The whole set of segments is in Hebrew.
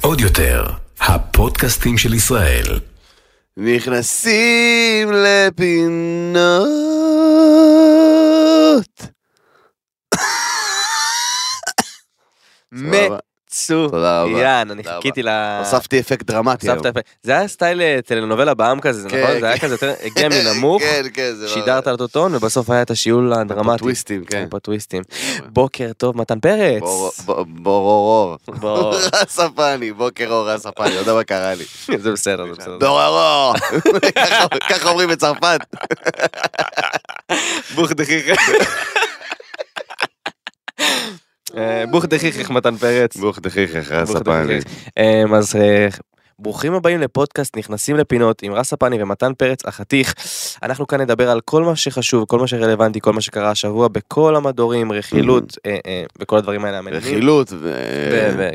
עוד יותר, הפודקאסטים של ישראל. נכנסים לפינות. סבבה. תודה רבה. מצוין, אני חיכיתי ל... הוספתי אפקט דרמטי. היום. זה היה סטייל אה, טלנובלה בעם כזה, זה כן, נכון? זה היה כן. כזה יותר, הגיע מנמוך, כן, כן, זה לא- שידרת על אותו טון, ובסוף היה את השיעול הדרמטי. טוויסטים, כן. פה טוויסטים. בוקר טוב, מתן פרץ. בור- בור- בורורור. בור. רס הפני, בוקר אור רס הפני, לא יודע מה קרה לי. זה בסדר, זה בסדר. בורורור. ככה- אומרים בצרפת. אה, בוך דחיך מתן פרץ. בוך. אמ, אז אה, ברוכים הבאים לפודקאסט נכנסים לפינות עם רס הפני ומתן פרץ החתיך. אנחנו כאן נדבר על כל מה שחשוב, כל מה שרלוונטי, כל מה שקרה השבוע בכל המדורים, רכילות אה, אה, וכל הדברים האלה המעניינים. רכילות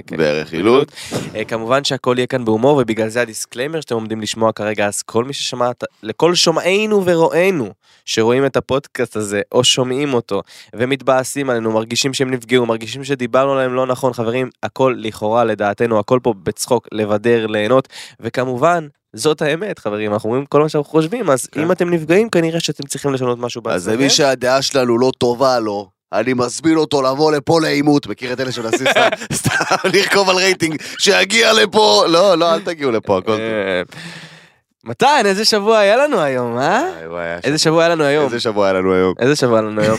כן. ורכילות. אה, כמובן שהכל יהיה כאן בהומור ובגלל זה ה disclaimer שאתם עומדים לשמוע כרגע אז כל מי ששמע לכל שומענו ורואינו שרואים את הפודקאסט הזה או שומעים אותו ומתבאסים עלינו מרגישים שהם נפגעו מרגישים שדיברנו עליהם לא נכון חברים הכל לכאורה לדעתנו הכל פה בצחוק לבדר ליהנות וכמובן. זאת האמת חברים אנחנו אומרים כל מה שאנחנו חושבים אז כן. אם אתם נפגעים כנראה שאתם צריכים לשנות משהו אז בעצמכם. למי שהדעה שלנו לא טובה לו, אני מזמין אותו לבוא לפה לעימות, מכיר את אלה שמנסים סתם, סתם לרכוב על רייטינג, שיגיע לפה, לא, לא, אל תגיעו לפה, הכל טוב. אה, מתן איזה שבוע היה לנו היום אה? איזה שבוע- שבוע היה לנו היום? איזה שבוע היה לנו היום. איזה שבוע היה לנו היום?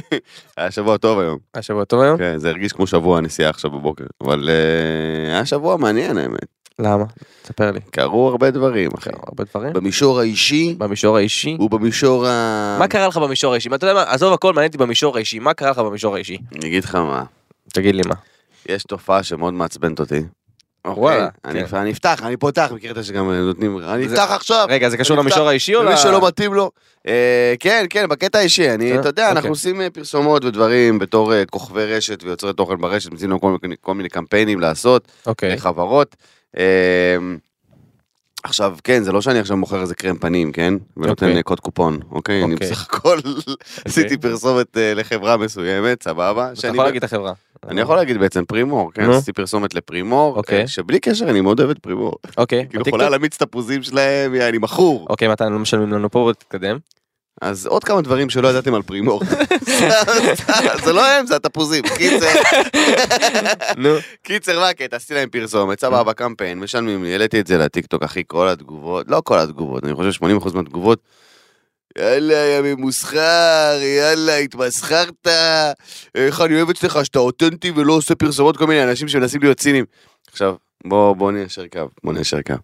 היה שבוע טוב היום. היה שבוע טוב היום? כן, זה הרגיש כמו שבוע הנסיעה עכשיו בבוקר, אבל אה, היה שבוע מעניין האמת. למה? תספר לי. קרו הרבה דברים, אחי. קרו הרבה דברים? במישור האישי במישור האישי? ובמישור ה... מה קרה לך במישור האישי? אתה יודע מה? עזוב הכל, מעניין אותי במישור האישי. מה קרה לך במישור האישי? אני אגיד לך מה, תגיד לי מה. יש תופעה שמאוד מעצבנת אותי. אוקיי? וואלה, אני כן. אני אפתח, אני פותח, מכיר את זה שגם נותנים, אני אפתח עכשיו. רגע, זה קשור למישור. האישי או ל... למי שלא מתאים לו. אה, כן, כן, בקטע האישי, אני, אה, אתה יודע, אנחנו אוקיי. עושים אה, פרסומות ודברים בתור כוכבי רשת ויוצרי תוכן ברשת, מציעים לנו כל מיני- קמפיינים לעשות, אוקיי. אה, עכשיו, כן, זה לא שאני עכשיו מוכר איזה קרם פנים, כן? ונותן אוקיי. אה, קוד קופון, אוקיי? אני אוקיי. בסך הכל עשיתי פרסומת אה, לחברה מסוימת, סבבה? אתה יכול להגיד את החברה. אני יכול להגיד בעצם פרימור, כן? נו. עשיתי פרסומת לפרימור, אוקיי. אה, שבלי קשר אני מאוד אוהב את פרימור. אוקיי. כאילו? יכולה להמיץ את הפוזים שלהם, אני מכור. אוקיי, מתן, לא משלמים לנו פה, תתקדם. אז עוד כמה דברים שלא ידעתם על פרימור. זה לא הם, זה התפוזים. קיצר, נו. קיצר, מה הקטע? עשיתי להם פרסומת, סבבה, קמפיין, משלמים לי, העליתי את זה לטיקטוק, אחי, כל התגובות, לא כל התגובות, אני חושב 80% מהתגובות. יאללה, יא ממוסחר, יאללה, התמסחרת, איך אני אוהב אצלך שאתה אותנטי ולא עושה פרסומות, כל מיני אנשים שמנסים להיות ציניים. עכשיו, בוא, בוא ניישר קו, בוא ניישר קו.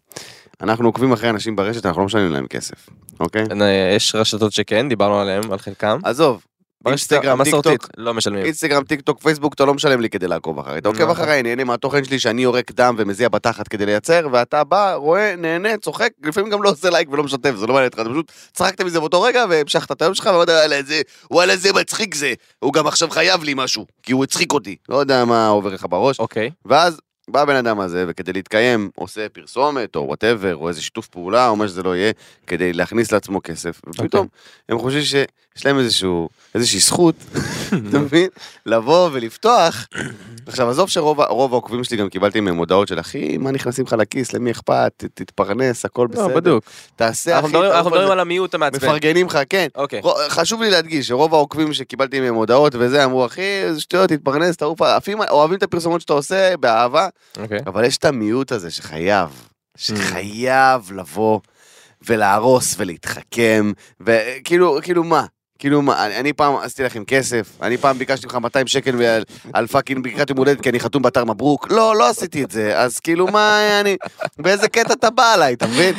אנחנו עוקבים אחרי אנשים ברשת, אנחנו לא משלמים להם כסף, אוקיי? אה, יש רשתות שכן, דיברנו עליהם, על חלקם. עזוב, אינסטגרם, המסורתית, טיקטוק, לא משלמים. אינסטגרם, טיק טוק, פייסבוק, אתה לא משלם לי כדי לעקוב אחריי. אתה עוקב נכון. אחריי, נהנה מהתוכן שלי שאני יורק דם ומזיע בתחת כדי לייצר, ואתה בא, רואה, נהנה, צוחק, לפעמים גם לא עושה לייק ולא משתף, זה לא מעניין אותך, אתה פשוט צחקת מזה באותו רגע והמשכת את היום שלך, ואמרת, וואלה, זה, וואלה, זה מצחיק זה. הוא גם עכשיו חייב לי משהו, כי הוא הצחיק אותי. לא יודע מה עובר לך בראש. אוקיי. ואז בא הבן אדם הזה, וכדי להתקיים, עושה פרסומת, או whatever, או איזה שיתוף פעולה, או מה שזה לא יהיה, כדי להכניס לעצמו כסף. ופתאום, הם חושבים שיש להם איזשהו, איזושהי זכות, אתה מבין? לבוא ולפתוח. עכשיו, עזוב שרוב העוקבים שלי גם קיבלתי מהם הודעות של אחי, מה נכנסים לך לכיס, למי אכפת, תתפרנס, הכל לא, בסדר. בדיוק. תעשה, אחי, אנחנו מדברים. על המיעוט המעצבן. מפרגנים לך, כן. אוקיי. חשוב לי להדגיש שרוב העוקבים שקיבלתי מהם הודעות וזה, אמרו, אחי, איזה שטויות, תתפרנס, תעוף, אוהבים את הפרסומות שאתה עושה באהבה, אוקיי. אבל יש את המיעוט הזה שחייב, שחייב לבוא ולהרוס ולהתחכם, וכאילו, כאילו מה? כאילו אני, אני פעם עשיתי לכם כסף, אני פעם ביקשתי ממך 200 שקל על, על fucking ברכת יום הולדת כי אני חתום באתר מברוק, לא, לא עשיתי את זה, אז כאילו מה, אני, באיזה קטע אתה בא עליי, אתה מבין?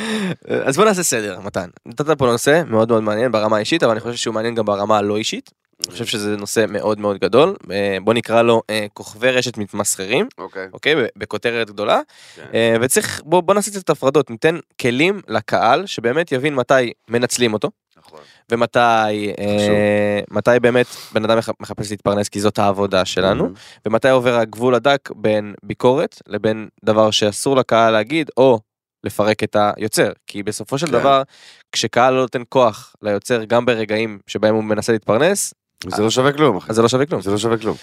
אז בוא נעשה סדר, מתן. נתת פה נושא מאוד מאוד מעניין ברמה האישית, אבל אני חושב שהוא מעניין גם ברמה הלא אישית. אני חושב שזה נושא מאוד מאוד גדול. אה, בוא נקרא לו אה, כוכבי רשת מתמסחרים, אוקיי. אוקיי? ב- בכותרת גדולה. כן. אה, וצריך, בוא בוא נעשה קצת הפרדות, ניתן כלים לקהל שבאמת יבין מתי מנצלים אותו. נכון. ומתי אה, מתי באמת בן אדם מח- מחפש להתפרנס כי זאת העבודה שלנו ומתי עובר הגבול הדק בין ביקורת לבין דבר שאסור לקהל להגיד או לפרק את היוצר כי בסופו של כן. דבר כשקהל לא נותן כוח ליוצר גם ברגעים שבהם הוא מנסה להתפרנס זה לא שווה כלום. אז זה לא שווה כלום. זה לא שווה כלום.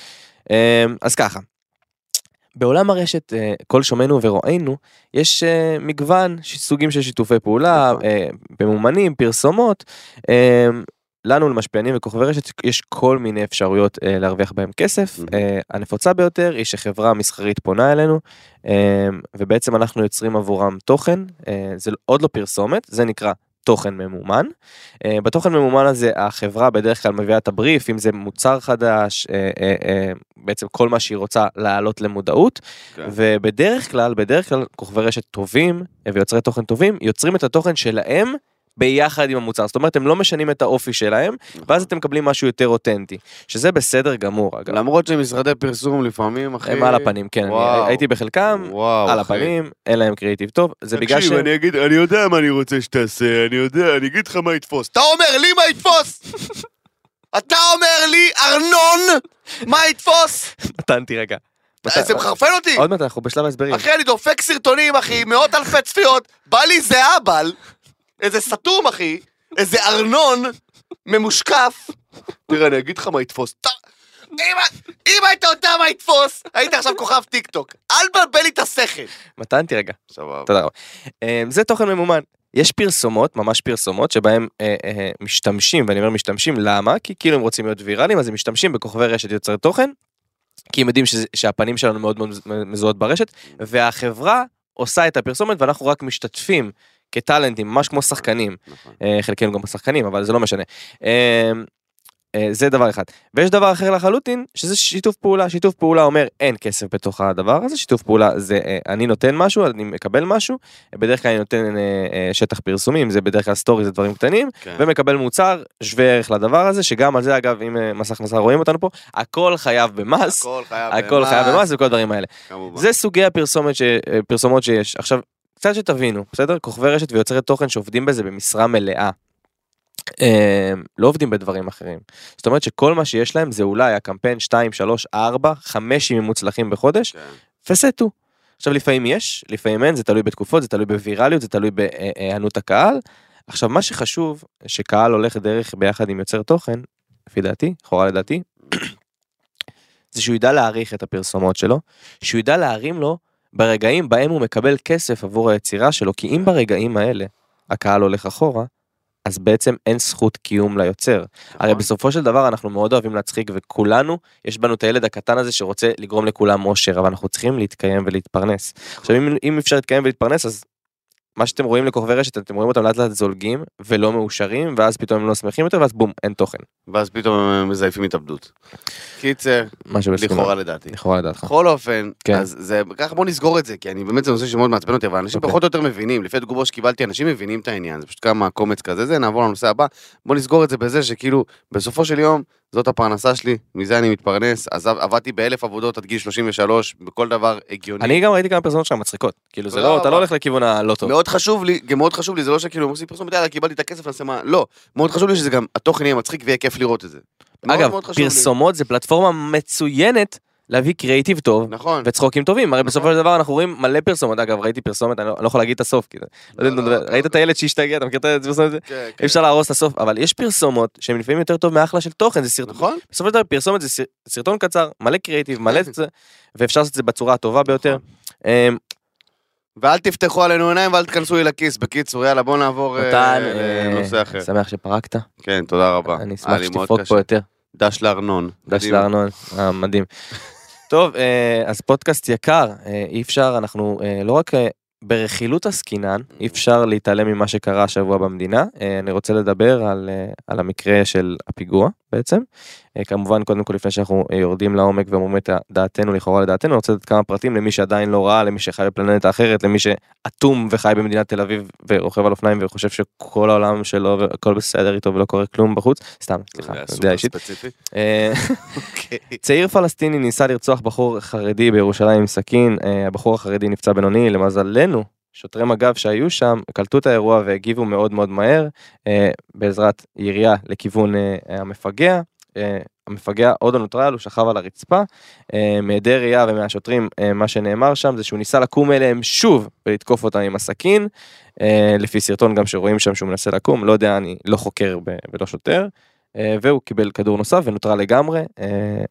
אה, אז ככה. בעולם הרשת, אה, כל שומענו ורואינו, יש אה, מגוון סוגים של שיתופי פעולה, נכון. אה, במומנים, פרסומות. לנו למשפיענים וכוכבי רשת יש כל מיני אפשרויות אה, להרוויח בהם כסף. Mhm. אה, הנפוצה ביותר היא שחברה מסחרית פונה אלינו אה, ובעצם אנחנו יוצרים עבורם תוכן, אה, זה עוד לא פרסומת, זה נקרא תוכן ממומן. אה, בתוכן ממומן הזה החברה בדרך כלל מביאה את הבריף, אם זה מוצר חדש, אה, אה, בעצם כל מה שהיא רוצה להעלות למודעות. כן. ובדרך כלל, בדרך כלל כוכבי רשת טובים ויוצרי תוכן טובים יוצרים את התוכן שלהם. ביחד עם המוצר, זאת אומרת הם לא משנים את האופי שלהם, ואז אתם מקבלים משהו יותר אותנטי, שזה בסדר גמור אגב. למרות שמשרדי פרסום לפעמים, אחי... הם על הפנים, כן, אני וואו. הייתי בחלקם, וואו, על אחי. הפנים, אין להם קריאיטיב טוב, זה בגלל ש... תקשיב, אני אגיד, אני יודע מה אני רוצה שתעשה, אני יודע, אני אגיד לך מה יתפוס. אתה אומר לי מה יתפוס! אתה אומר לי, ארנון, מה יתפוס? מתן תירגע. זה מחרפן אותי! עוד מעט אנחנו בשלב ההסברים. אחי, אני דופק סרטונים, אחי, מאות אלפי צפיות, בא לי איזה אבל, איזה סתום, אחי, איזה ארנון ממושקף. תראה, אני אגיד לך מה יתפוס. אם- היית יודע מה יתפוס, היית עכשיו כוכב טיק טוק. אל תבלבל לי את השכל. מתן תירגע. סבבה. תודה רבה. אה, זה תוכן ממומן. יש פרסומות, ממש פרסומות, שבהם אה, אה, משתמשים, ואני אומר משתמשים, למה? כי כאילו הם רוצים להיות ויראליים, אז הם משתמשים בכוכבי רשת יוצרי תוכן, כי הם יודעים שזה, שהפנים שלנו מאוד מאוד מזוהות ברשת, והחברה עושה את הפרסומת ואנחנו רק משתתפים כטאלנטים, ממש כמו שחקנים. נכון. אה, חלקנו גם שחקנים, אבל זה לא משנה. אה, אה, זה דבר אחד. ויש דבר אחר לחלוטין, שזה שיתוף פעולה. שיתוף פעולה אומר אין כסף בתוך הדבר הזה, שיתוף פעולה זה אני נותן משהו, אני מקבל משהו, בדרך כלל אני נותן שטח פרסומים, זה בדרך כלל סטורי, זה דברים קטנים, כן. ומקבל מוצר שווה ערך לדבר הזה, שגם על זה אגב, אם מס הכנסה רואים אותנו פה, הכל חייב במס, הכל חייב הכל חייב במס וכל הדברים האלה. כמובן. זה סוגי הפרסומת ש... פרסומות שיש. עכשיו, קצת שתבינו, בסדר? כוכבי רשת ויוצרי תוכן שעובדים בזה במשרה מלאה. אה, לא עובדים בדברים אחרים. זאת אומרת שכל מה שיש להם זה אולי הקמפיין 2, 3, 4, 5 אם הם מוצלחים בחודש, כן. וסטו. עכשיו לפעמים יש, לפעמים אין, זה תלוי בתקופות, זה תלוי בווירליות, זה תלוי בהיענות הקהל. עכשיו מה שחשוב, שקהל הולך דרך ביחד עם יוצר תוכן, לפי דעתי, לכאורה לדעתי, זה שהוא ידע להעריך את הפרסומות שלו, שהוא ידע להרים לו ברגעים בהם הוא מקבל כסף עבור היצירה שלו, כי אם ברגעים האלה הקהל הולך אחורה, אז בעצם אין זכות קיום ליוצר. הרי נכון. בסופו של דבר אנחנו מאוד אוהבים להצחיק וכולנו, יש בנו את הילד הקטן הזה שרוצה לגרום לכולם אושר, אבל אנחנו צריכים להתקיים ולהתפרנס. עכשיו אם, אם אפשר להתקיים ולהתפרנס אז מה שאתם רואים לכוכבי רשת אתם רואים אותם לאט לאט זולגים ולא מאושרים ואז פתאום הם לא שמחים יותר ואז בום אין תוכן. ואז פתאום הם מזייפים התאבדות. קיצר. לכאורה לדעתי. לכאורה לדעתך. בכל אופן, כן. אז זה, ככה בוא נסגור את זה, כי אני באמת זה נושא שמאוד מעצבן אותי, אבל אנשים אוקיי. פחות או יותר מבינים, לפי התגובות שקיבלתי, אנשים מבינים את העניין, זה פשוט כמה קומץ כזה, זה, נעבור לנושא הבא, בוא נסגור את זה בזה שכאילו, בסופו של יום, זאת הפרנסה שלי, מזה אני מתפרנס, עזב, עבדתי באלף עבודות עד גיל 33, בכל דבר הגיוני. אני גם ראיתי כמה פרסומות שלך מצחיקות כאילו זה לא אתה. לא הולך לכיוון הלא טוב. מאוד חשוב לי, גם מאוד חשוב לי, זה לא שכאילו הם עושים פרסומת, יאללה, קיבלתי את הכסף, נעשה מה, לא, מאוד חשוב לי שזה גם, התוכן יהיה מצחיק ויהיה כיף לראות את זה. אגב. פרסומות זה פלטפורמה מצוינת להביא קריאיטיב טוב נכון. וצחוקים טובים הרי בסופו של דבר אנחנו רואים מלא פרסומות אגב ראיתי פרסומת אני לא לא יכול להגיד את הסוף כי זה- לא לא, לא, ראית. את הילד שהשתגע אתה מכיר את הפרסומת? כן, כן. אי אפשר להרוס את הסוף אבל יש פרסומות שהן לפעמים יותר טוב מאחלה של תוכן זה סרטון נכון? בסופו של דבר פרסומת זה סר- סרטון קצר מלא קריאיטיב מלא זה ואפשר לעשות את זה בצורה הטובה ביותר. נכון. אמ, ואל תפתחו עלינו עיניים ואל תיכנסו לי לכיס. בקיצור, יאללה, בוא נעבור אה, מתן אה, לנושא אחר. שמח שפרקת כן, תודה רבה. אני אשמח שתפרוק. פה יותר. דש לארנון. דש. לארנון, אה, מדהים. טוב, אה, אז פודקאסט יקר, אה, אי אפשר, אנחנו אה, לא רק ברכילות עסקינן, אי אפשר להתעלם ממה שקרה השבוע במדינה. אני רוצה לדבר על, על המקרה של הפיגוע בעצם. אה, כמובן, קודם כל לפני שאנחנו אה, יורדים לעומק ואומרים את דעתנו, לכאורה לדעתנו, אני רוצה לתת כמה פרטים למי שעדיין לא ראה, למי שחי בפלנטה אחרת, למי שאטום וחי במדינת תל אביב ורוכב על אופניים וחושב שכל העולם שלו והכל בסדר איתו ולא קורה כלום בחוץ. סתם, סליחה, דעה אישית. אה, אוקיי. צעיר פלסטיני ניסה לרצוח בחור חרדי בירושלים עם סכין, הבחור החרדי נפצע בינוני, למזלנו, שוטרי מג"ב שהיו שם קלטו את האירוע והגיבו מאוד מאוד מהר, אה, בעזרת ירייה לכיוון אה, המפגע. אה, המפגע עוד לא נוטרל, הוא שכב על הרצפה. אה, מעדי ראייה ומהשוטרים, אה, מה שנאמר שם זה שהוא ניסה לקום אליהם שוב ולתקוף אותם עם הסכין. אה, לפי סרטון גם שרואים שם שהוא מנסה לקום, לא יודע, אני לא חוקר ב- ולא שוטר. אה, והוא קיבל כדור נוסף ונוטרל לגמרי. אה,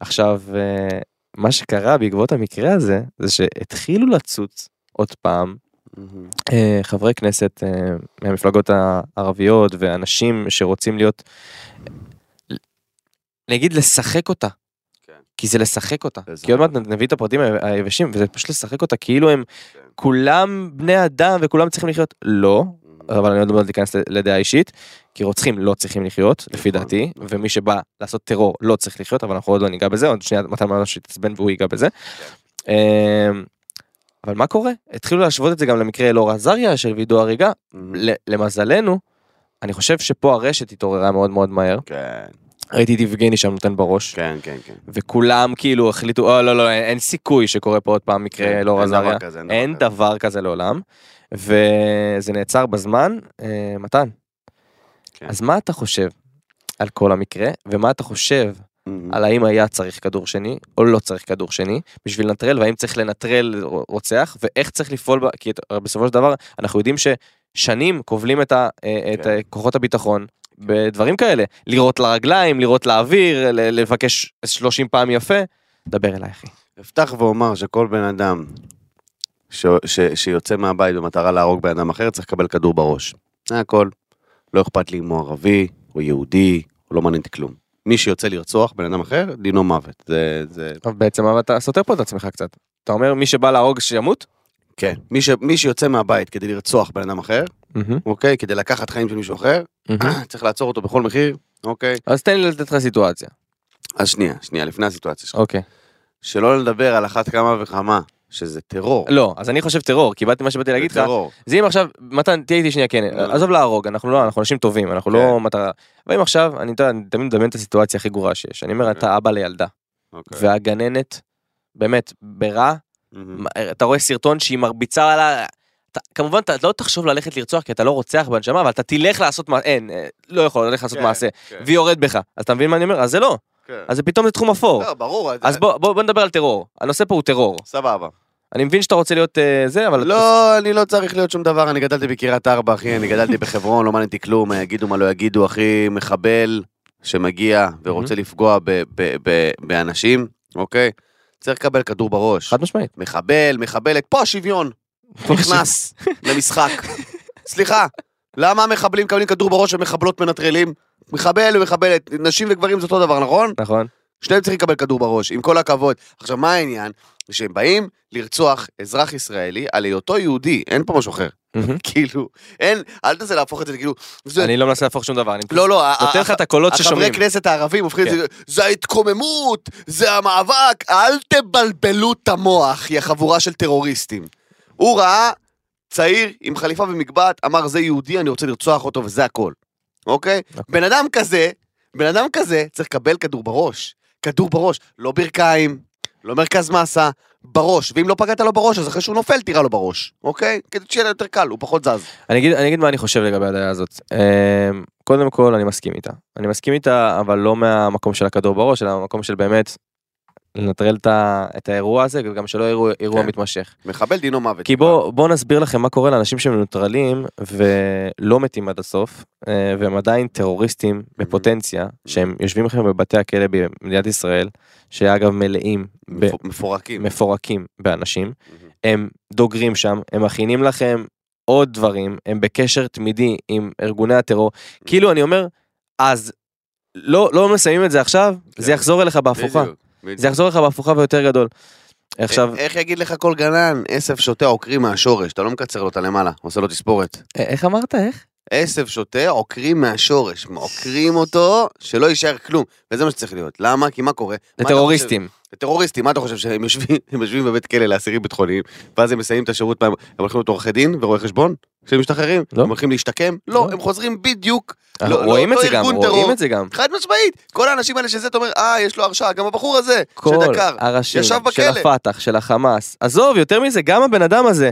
עכשיו, אה, מה שקרה בעקבות המקרה הזה, זה שהתחילו לצוץ עוד פעם. אה, חברי כנסת אה, מהמפלגות הערביות ואנשים שרוצים להיות, נגיד לשחק אותה. כן. כי זה לשחק אותה. לשחק כי עוד מעט נביא את הפרטים היבשים וזה פשוט לשחק אותה כאילו הם כן. כולם בני אדם וכולם צריכים לחיות. לא, אבל אני עוד מעט להיכנס לדעה אישית, כי רוצחים לא צריכים לחיות, לפי נכון, דעתי. ומי שבא לעשות טרור לא צריך לחיות, אבל אנחנו עוד לא ניגע בזה, עוד שנייה מתן ממש יתעצבן והוא ייגע בזה. אבל מה קורה? התחילו להשוות את זה גם למקרה אלאור עזריה של וידאו הריגה. ל- למזלנו, אני חושב שפה הרשת התעוררה מאוד מאוד מהר. כן, ראיתי את יבגני שם נותן בראש, כן, כן, כן. וכולם כאילו החליטו, או לא, לא, אין, אין סיכוי שקורה פה עוד פעם מקרה כן, אלאור אין דבר עזריה. כזה, אין אין דבר דבר כזה לעולם. וזה נעצר בזמן. אה, מתן, כן. אז מה אתה חושב על כל המקרה, ומה אתה חושב. על האם היה צריך כדור שני או לא צריך כדור שני בשביל לנטרל והאם צריך לנטרל רוצח ואיך צריך לפעול ב... כי בסופו של דבר אנחנו יודעים ששנים כובלים את, ה... אה, את כן. כוחות הביטחון בדברים כאלה לירות לרגליים לירות לאוויר לבקש 30 פעם יפה דבר אליי אחי. אפתח ואומר שכל בן אדם ש... ש... שיוצא מהבית במטרה להרוג בן אדם אחר צריך לקבל כדור בראש. זה הכל. לא אכפת לי אם הוא ערבי או יהודי, או לא מעניין אותי כלום. מי שיוצא לרצוח בן אדם אחר, דינו מוות. זה... זה... אבל בעצם אבל אתה סותר פה את עצמך קצת. אתה אומר מי שבא להרוג שימות? כן. מי, ש... מי שיוצא מהבית כדי לרצוח בן אדם אחר, מהמם, אוקיי? כדי לקחת חיים של מישהו אחר, מהמם. צריך לעצור אותו בכל מחיר, אוקיי? אז תן לי לתת לך סיטואציה. אז שנייה, שנייה, לפני הסיטואציה שלך. אוקיי. שלא לדבר על אחת כמה וכמה, שזה טרור. לא אז אני חושב טרור כי באתי מה שבאתי להגיד לך זה טרור. זה אם עכשיו, מתן, תהיה איתי שנייה כן, לא. עזוב להרוג, אנחנו לא, אנחנו אנשים טובים, אנחנו כן. לא מטרה. ואם עכשיו, אני תמיד מדמיין את הסיטואציה הכי גרועה שיש, אני אומר, אוקיי. אתה אבא לילדה, אוקיי. והגננת, באמת, ברע, מהמם. אתה רואה סרטון שהיא מרביצה על ה... אתה- כמובן, אתה לא תחשוב ללכת לרצוח, כי אתה לא רוצח בנשמה, אבל אתה תלך לעשות מה... אין, אה, לא יכול ללכת לעשות כן, מעשה, כן, והיא יורד בך. אז אתה מבין מה אני אומר? אז זה לא, כן. אז זה פתאום זה תחום אפור. לא, ברור. אז בוא בוא- בוא נדבר על טרור, הנושא פה הוא טרור. סבבה. אני מבין שאתה רוצה להיות אה, זה, אבל... לא, אני לא צריך להיות שום דבר, אני גדלתי בקריית ארבע, אחי, אני גדלתי בחברון, לא מעניין אותי כלום, מה יגידו, מה לא יגידו, אחי, מחבל שמגיע ורוצה לפגוע ב- ב- ב- באנשים, אוקיי? צריך לקבל כדור בראש. חד משמעית. מחבל, מחבלת, פה השוויון נכנס למשחק. סליחה, למה המחבלים מקבלים כדור בראש ומחבלות מנטרלים? מחבל ומחבלת, נשים וגברים זה אותו דבר, נכון? נכון. שניהם צריכים לקבל כדור בראש, עם כל הכבוד. עכשיו, מה העניין? שהם באים לרצוח אזרח ישראלי על היותו יהודי, אין פה משהו אחר. כאילו, אין, אל תנסה להפוך את זה כאילו, אני לא מנסה להפוך שום דבר, אני לא, לא, נותן לך את הקולות החברי ששומעים. כנסת הערבים הופכים את כן. זה, זה ההתקוממות, זה המאבק, אל תבלבלו את המוח, יא חבורה של טרוריסטים. הוא ראה צעיר עם חליפה ומגבעת, אמר זה יהודי, אני רוצה לרצוח אותו וזה הכל, אוקיי? אוקיי. בן אדם כזה, בן אדם כזה צריך לקבל כדור בראש. כדור בראש, לא ברכיים, לא מרכז מסה, בראש, ואם לא פגעת לו בראש, אז אחרי שהוא נופל תירה לו בראש, אוקיי? כדי שיהיה יותר קל, הוא פחות זז. אני אגיד, אני אגיד מה אני חושב לגבי הדעה הזאת. אמ, קודם כל אני מסכים איתה. אני מסכים איתה אבל לא מהמקום של הכדור בראש אלא מהמקום של באמת לנטרל את, האירוע הזה וגם שלא יראו אירוע כן. מתמשך. מחבל דינו מוות. כי בוא בוא נסביר לכם מה קורה לאנשים שמנוטרלים ולא מתים עד הסוף אה, והם עדיין טרוריסטים בפוטנציה שהם יושבים לכם בבתי הכלא במדינת ישראל שאגב מלאים מפורקים. מפורקים באנשים הם דוגרים שם, הם מכינים לכם עוד דברים, הם בקשר תמידי עם ארגוני הטרור. כאילו אני אומר, אז לא, לא מסיימים את זה עכשיו, כן. זה יחזור אליך בהפוכה. בדיוק. זה יחזור אליך בהפוכה ויותר גדול. עכשיו, א- איך יגיד לך כל גנן, עשב שותה עוקרים מהשורש, אתה לא מקצר לו אותה למעלה, עושה לו תספורת. א- איך אמרת, איך? עשב שותה עוקרים מהשורש, עוקרים אותו, שלא יישאר כלום. וזה מה שצריך להיות. למה? כי מה קורה? לטרוריסטים. לטרוריסטים, מה אתה חושב שהם יושבים, הם יושבים בבית כלא לאסירים ביטחוניים, ואז הם מסיימים את השירות פעם, הם הולכים להיות עורכי דין ורואי חשבון? כשהם משתחררים? לא. הם הולכים להשתקם? לא, לא. הם חוזרים בדיוק. אנחנו לא- רואים לא- את זה גם, רואים. את זה גם. חד משמעית, כל האנשים האלה שזה, אתה אומר, אה, יש לו הרשעה, גם הבחור הזה, כל שדקר, ישב של בכלא. הפתח, של החמאס. עזוב, יותר מזה, גם הבן אדם הזה,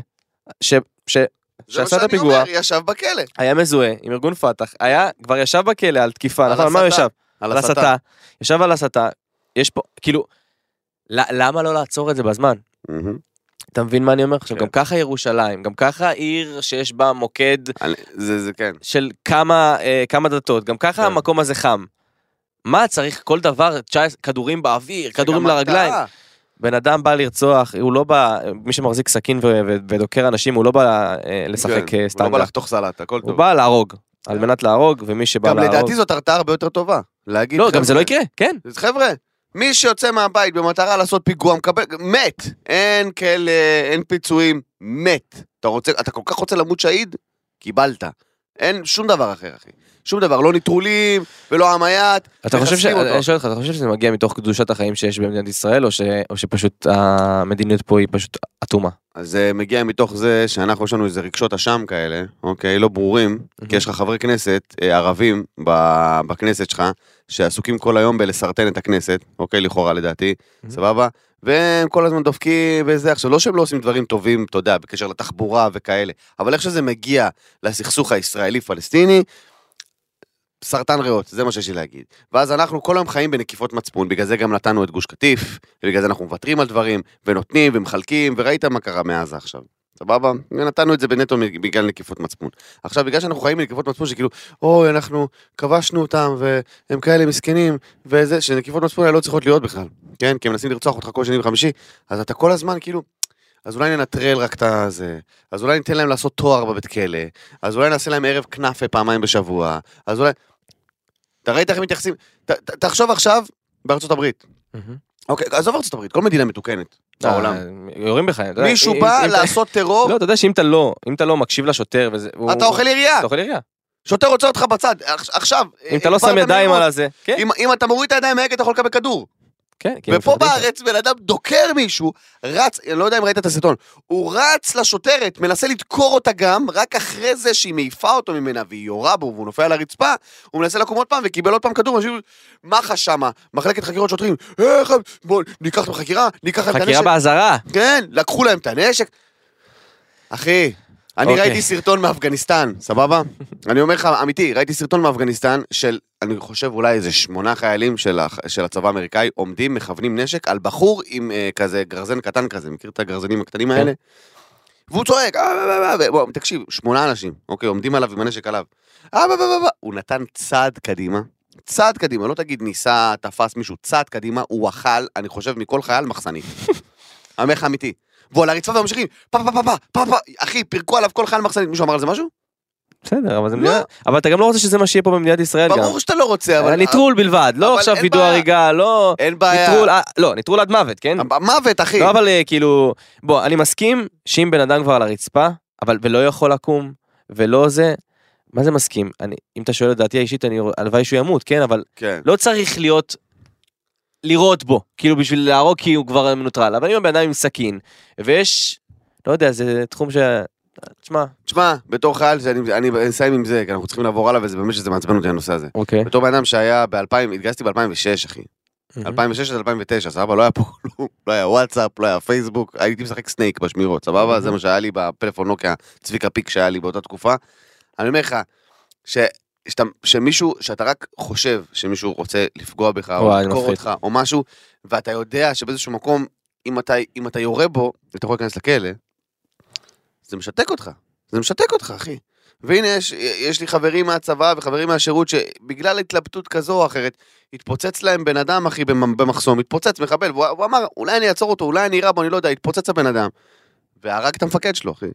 ש- שעשה את הפיגוע, אומר, ישב בכלא. היה מזוהה עם ארגון פתח, היה, כבר ישב בכלא על תקיפה, על נכון? על מה הוא. ישב? על הסתה. ישב על הסתה. יש פה, כאילו, למה לא לעצור את זה בזמן? אתה מבין מה אני אומר? עכשיו, כן. גם ככה ירושלים, גם ככה עיר שיש בה מוקד אני- זה, זה כן. של כמה, אה, כמה דתות, גם ככה כן. המקום הזה חם. מה צריך כל דבר, 19 כדורים באוויר, כדורים לרגליים, הרתעה. בן אדם בא לרצוח, הוא לא בא, מי שמחזיק סכין ו- ו- ודוקר אנשים, הוא לא בא אה, לשחק כן, אה, הוא. לא בא לחתוך סלט, הכל הוא טוב. בא להרוג, על מנת להרוג, ומי שבא גם להרוג... לדעתי זאת הרתעה הרבה יותר טובה. להגיד, לא, גם זה לא חבר'ה, יקרה, כן. חבר'ה, מי שיוצא מהבית במטרה לעשות פיגוע מקבל, מת. אין כאלה, אין פיצויים, מת. אתה רוצה, אתה כל כך רוצה למות שהיד? קיבלת. אין שום דבר אחר, אחי. שום דבר, לא נטרולים ולא עמייט. אתה חושב ש... אותו. אני שואל אותך, אתה חושב שזה מגיע מתוך קדושת החיים שיש במדינת ישראל, או, ש... או שפשוט המדיניות פה היא פשוט אטומה? אז זה מגיע מתוך זה שאנחנו, יש לנו איזה רגשות אשם כאלה, אוקיי? לא ברורים, כי יש לך חברי כנסת אה, ערבים ב- בכנסת שלך, שעסוקים כל היום בלסרטן את הכנסת, אוקיי? לכאורה לדעתי, סבבה? והם כל הזמן דופקים וזה. עכשיו, לא שהם לא עושים דברים טובים, אתה יודע, בקשר לתחבורה וכאלה, אבל איך שזה מגיע לסכסוך הישראלי-פלסטיני, סרטן ריאות, זה מה שיש לי להגיד. ואז אנחנו כל היום חיים בנקיפות מצפון, בגלל זה גם נתנו את גוש קטיף, ובגלל זה אנחנו מוותרים על דברים, ונותנים ומחלקים, וראית מה קרה מעזה עכשיו. סבבה? ונתנו את זה בנטו בגלל נקיפות מצפון. עכשיו, בגלל שאנחנו חיים בנקיפות מצפון, שכאילו, אוי, אנחנו כבשנו אותם, והם כאלה מסכנים, וזה, שנקיפות מצפון האלה לא צריכות להיות בכלל, כן? כי הם מנסים לרצוח אותך כל שני וחמישי, אז אתה כל הזמן כאילו, אז אולי ננטרל רק את הזה, אז אולי ניתן להם לעשות תואר בבית כלא, אז אולי נעשה להם ערב כנאפה פעמיים בשבוע, אז אולי... אתה ראית איך הם מתייחסים? ת, ת, תחשוב עכשיו בארצות הברית. אוקיי, עזוב ארצות הברית, כל מדינה מתוקנת בעולם. אה, יורים בך. אתה יודע, מישהו בא לעשות טרור, לא, אתה יודע שאם אתה לא, אם אתה לא מקשיב לשוטר וזה... אתה אוכל ירייה. אתה אוכל ירייה. שוטר עוצר אותך בצד. עכ- עכשיו, אם אתה לא הגברת שם ידיים. על הזה. כן, אם, אתה מוריד את הידיים מההגה אתה יכול לקבל כדור. כן. כי ופה. בארץ בן אדם דוקר מישהו, רץ, אני לא יודע אם ראית את הסרטון, הוא רץ לשוטרת, מנסה לדקור אותה גם, רק אחרי זה שהיא מעיפה אותו ממנה והיא יורה בו והוא נופל על הרצפה, הוא מנסה לקום עוד פעם וקיבל עוד פעם כדור, אנשים, מח"ש שמה, מחלקת חקירות שוטרים, איך, בוא, ניקח את החקירה, ניקח להם את חקירה הנשק, באזהרה. כן, לקחו להם את הנשק. אחי, אני אוקיי. ראיתי סרטון מאפגניסטן, סבבה? אני אומר לך, אמיתי, ראיתי סרטון מאפגניסטן של, אני חושב אולי איזה שמונה חיילים של, הח- של הצבא האמריקאי עומדים, מכוונים נשק על בחור עם אה, כזה גרזן קטן כזה, מכיר את הגרזנים הקטנים האלה? והוא צועק, אה, אה, אה, בוא, תקשיב, שמונה אנשים, אוקיי, עומדים עליו עם הנשק עליו. הוא נתן צעד קדימה, צעד קדימה, לא תגיד ניסה, תפס מישהו, צעד קדימה, הוא אכל, אני חושב, מכל חייל מחסנית. אני אומר לך אמיתי. והוא על הרצפה וממשיכים, פה פה פה פה פה פה, אחי, פירקו עליו כל חייל מחסנית, מישהו אמר על זה משהו? בסדר, אבל זה לא. מדינה... אבל אתה גם לא רוצה שזה מה שיהיה פה במדינת ישראל גם. ברור שאתה לא רוצה, אבל... ניטרול בלבד, אבל לא עכשיו וידוא. הריגה, לא... אין בעיה. ניטרול, אה, לא, ניטרול עד מוות, כן? מוות, אחי. לא אבל אה, כאילו, בוא, אני מסכים שאם בן אדם כבר על הרצפה, אבל ולא יכול לקום, ולא זה, מה זה מסכים? אני, אם אתה שואל את דעתי האישית, אני, הלוואי שהוא ימות, כן? אבל כן. לא צריך להיות, לירות בו, כאילו בשביל להרוג כי הוא כבר מנוטרל, אבל אם הבן אדם עם סכין, ויש, לא יודע, זה תחום ש... תשמע, תשמע, בתור חייל, שאני- אני אסיים עם זה, כי אנחנו צריכים לעבור הלאה, וזה באמת שזה מעצבן אותי הנושא הזה. אוקיי. בתור בן אדם שהיה ב-2000, התגייסתי ב-2006, אחי. 2006 עד 2009, סבבה? לא היה פה כלום, לא היה וואטסאפ, לא היה פייסבוק, הייתי משחק סנייק בשמירות, סבבה? זה מה שהיה לי בפלאפון נוקיה, צביקה פיק שהיה לי באותה תקופה. אני אומר לך, ש- שאתה- שמישהו, שאתה רק חושב שמישהו רוצה לפגוע בך, או לדקור. אותך, או משהו, ואתה יודע שבאיזשהו מקום, אם אתה, אם אתה יורה בו, אתה יכול להיכנס לכלא, זה משתק אותך. זה משתק אותך, אחי. והנה, יש, יש לי חברים מהצבא וחברים מהשירות שבגלל התלבטות כזו או אחרת, התפוצץ להם בן אדם, אחי, במ- במחסום, התפוצץ מחבל, והוא הוא אמר, אולי אני אעצור אותו, אולי אני אירה בו, אני לא יודע, התפוצץ הבן אדם. והרג את המפקד שלו, אחי.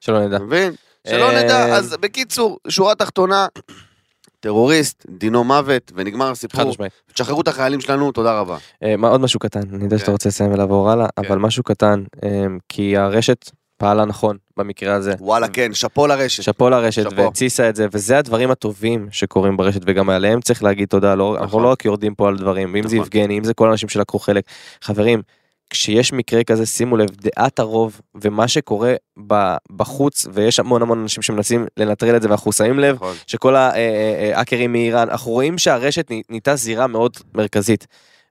שלא נדע. מבין? שלא אה, נדע, אז בקיצור, שורה תחתונה, טרוריסט, דינו מוות, ונגמר הסיפור. תשחררו את החיילים שלנו, תודה רבה. אה, מה, עוד משהו קטן, אני יודע שאתה כן. רוצה לסיים ולעבור הלאה, כן. אבל משהו קטן, אה, כי הרשת פעלה נכון במקרה הזה. וואלה, כן, שאפו לרשת. שאפו לרשת. והתסיסה את זה, וזה הדברים הטובים שקורים ברשת, וגם עליהם צריך להגיד תודה, לא, אנחנו לא רק יורדים פה על דברים, ואם זה נכון. יבגני, אם זה כל האנשים שלקחו חלק. חברים, כשיש מקרה כזה, שימו לב, דעת הרוב, ומה שקורה בחוץ, ויש המון המון אנשים שמנסים לנטרל את זה, ואנחנו שמים לב, נכון. שכל ההאקרים מאיראן, אנחנו רואים שהרשת נה- נהייתה זירה מאוד מרכזית.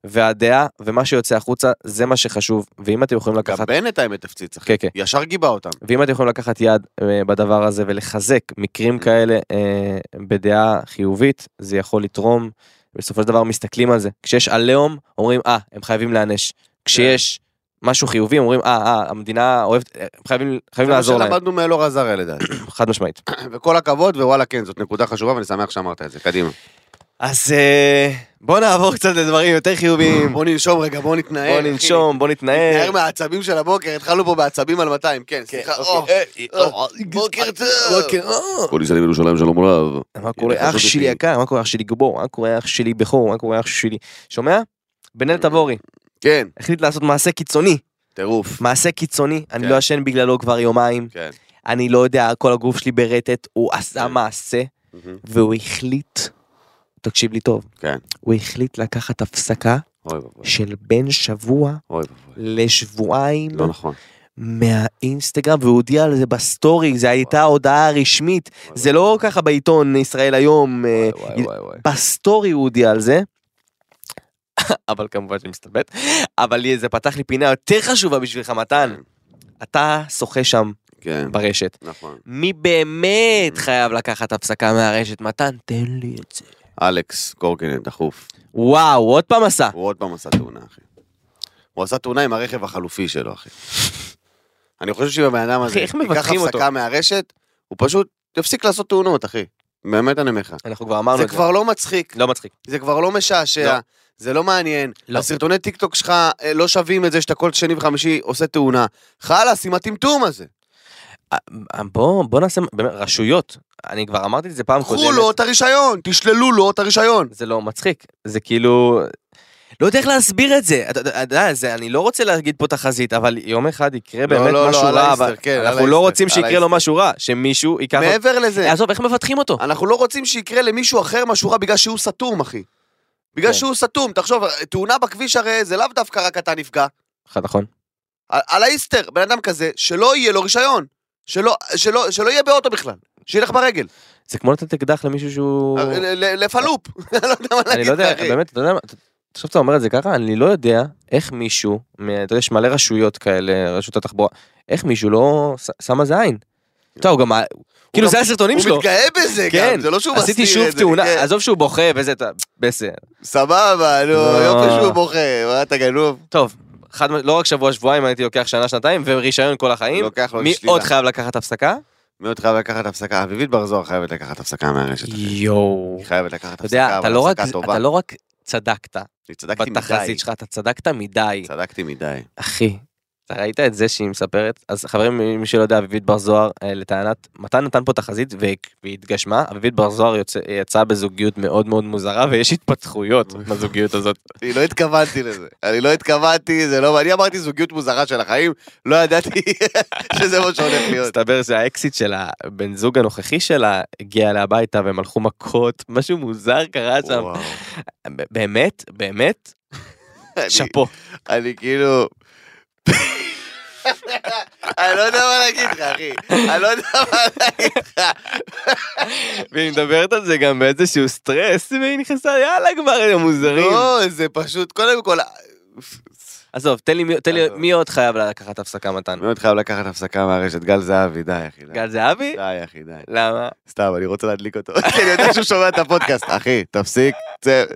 והדעה ומה שיוצא החוצה זה מה שחשוב ואם אתם יכולים גם לקחת בנט האמת הפציץ, אחי. כן כן ישר גיבה אותם. ואם אתם יכולים לקחת יד אה, בדבר הזה ולחזק מקרים כאלה אה, בדעה חיובית, זה יכול לתרום. בסופו של דבר מסתכלים על זה. כשיש עליהום, אומרים, אה, הם חייבים להיענש. כשיש משהו חיובי, אומרים, אה, אה, המדינה אוהבת, אה, חייבים, חייבים זה לעזור מה להם. שלמדנו מאלאור עזריה לדעתי. חד משמעית. וכל הכבוד, ווואלה, כן, זאת נקודה חשובה, ואני שמח שאמרת את זה. קדימה. אז אה, בוא נעבור קצת לדברים יותר חיוביים. בוא ננשום רגע, בוא נתנער. בוא. ננשום, בוא נתנער נתנער. מהעצבים של הבוקר, התחלנו פה בעצבים על 200, כן, סליחה. אוקיי. או, או, בוקר טוב. בוקר אור. כל ישראל בירושלים שלום רב. מה קורה אח שלי. יקר? מה קורה אח שלי גיבור? מה קורה אח שלי בכור? מה קורה אח שלי? שומע? בן אל תבורי כן, החליט לעשות מעשה קיצוני. טירוף. מעשה קיצוני. אני כן. לא ישן בגללו כבר יומיים. כן. אני לא יודע, כל הגוף שלי ברטט. הוא עשה כן. מעשה מהמם. והוא החליט, תקשיב לי טוב, כן. הוא החליט לקחת הפסקה. של בין שבוע אוי. לשבועיים לא נכון. מהאינסטגרם והוא הודיע על זה בסטורי, זו הייתה הודעה רשמית, זה לא ככה בעיתון ישראל היום, אה. בסטורי הוא הודיע על זה. אבל כמובן שאני מסתלבט, אבל זה פתח לי פינה יותר חשובה בשבילך מתן, אתה שוחה שם כן, ברשת, נכון. מי באמת חייב לקחת הפסקה מהרשת מתן תן לי את זה. אלכס קורקינט דחוף. וואו עוד פעם עשה. הוא עוד פעם עשה תאונה, אחי. הוא עשה תאונה עם הרכב החלופי שלו, אחי. אני חושב שאם הבן אדם הזה ייקח? הפסקה מהרשת, הוא פשוט יפסיק לעשות תאונות, אחי. באמת אני אומר לך. אנחנו כבר אמרנו זה את זה. כבר לא מצחיק, לא מצחיק. זה כבר לא משעשע, לא. זה לא מעניין. לא. הסרטוני טיק טוק שלך אה, לא שווים את זה שאתה כל שני וחמישי עושה תאונה. חלאס עם הטמטום הזה. אה, בוא בוא נעשה באמת רשויות אני כבר אמרתי את זה פעם קחו קודמת לו את הרישיון, תשללו לו את הרישיון. זה לא מצחיק זה כאילו לא יודע איך להסביר את זה אתה יודע, אני לא רוצה להגיד פה תחזית אבל יום אחד יקרה באמת לא, לא, משהו רע אבל כן, אנחנו לא רוצים שיקרה לו. משהו רע שמישהו ייקח מעבר לזה, עזוב איך מבטחים אותו אנחנו לא רוצים שיקרה למישהו אחר משהו רע בגלל שהוא סתום, אחי. בגלל כן. שהוא סתום, תחשוב, תאונה בכביש הרי זה לאו דווקא רק אתה נפגע. נכון על, על האיסטר, בן אדם כזה, שלא יהיה לו רישיון. שלא, שלא, שלא יהיה באוטו בכלל. שילך ברגל. זה כמו לתת אקדח למישהו שהוא ל- לפלופ. אני לא יודע מה אני להגיד לא יודע. באמת אתה יודע מה עכשיו אתה אומר את זה ככה אני לא יודע איך מישהו אתה יודע יש מלא רשויות כאלה רשות התחבורה איך מישהו לא שם על זה עין. אתה יודע, הוא גם כאילו זה הסרטונים הוא שלו. מתגאה בזה כן, גם, זה לא שהוא מסתיר את זה. עשיתי שוב תאונה, כן. עזוב שהוא בוכה וזה, בסדר. סבבה, נו, לא. יופי שהוא בוכה, מה אתה גנוב? טוב, חד, לא רק שבוע שבועיים הייתי לוקח שנה שנתיים ורישיון כל החיים. לוקח לו מי שלילה. עוד חייב לקחת הפסקה? מי עוד חייב לקחת הפסקה? אביבית בר זוהר חייבת לקחת הפסקה מהרשת. יואו. היא חייבת לקחת יודע, הפסקה, אבל לא רק- הפסקה טובה. אתה לא רק צדקת אני צדקתי מדי. בתחזית שלך, אתה צדקת מדי. צדקתי מדי. אחי, אתה ראית את זה שהיא מספרת? אז חברים, מי שלא יודע, אביבית בר זוהר, אה, לטענת, מתן נתן פה תחזית והיא- והיא התגשמה, אביבית בר זוהר יצאה בזוגיות מאוד מאוד מוזרה ויש התפתחויות בזוגיות הזאת. אני לא התכוונתי לזה. אני לא התכוונתי, זה לא... אני אמרתי זוגיות מוזרה של החיים, לא ידעתי שזה מה שהולך להיות. מסתבר שהאקסיט של הבן זוג הנוכחי שלה הגיע אליה הביתה והם הלכו מכות, משהו מוזר קרה שם. באמת, באמת, שאפו. אני כאילו... אני לא יודע מה להגיד לך, אחי. אני לא יודע מה להגיד לך. והיא מדברת על זה גם באיזשהו סטרס, והיא נכנסה, יאללה כבר, הם מוזרים. לא, זה פשוט, קודם כל... עזוב, תן לי, מי- תן לי. מי עוד חייב לקחת הפסקה מתן? מאוד חייב לקחת הפסקה מהרשת, גל זהבי, די, אחי. גל זהבי? די, אחי, די. למה? סתם, אני רוצה להדליק אותו. כי אני יודע שהוא שומע את הפודקאסט. אחי, תפסיק,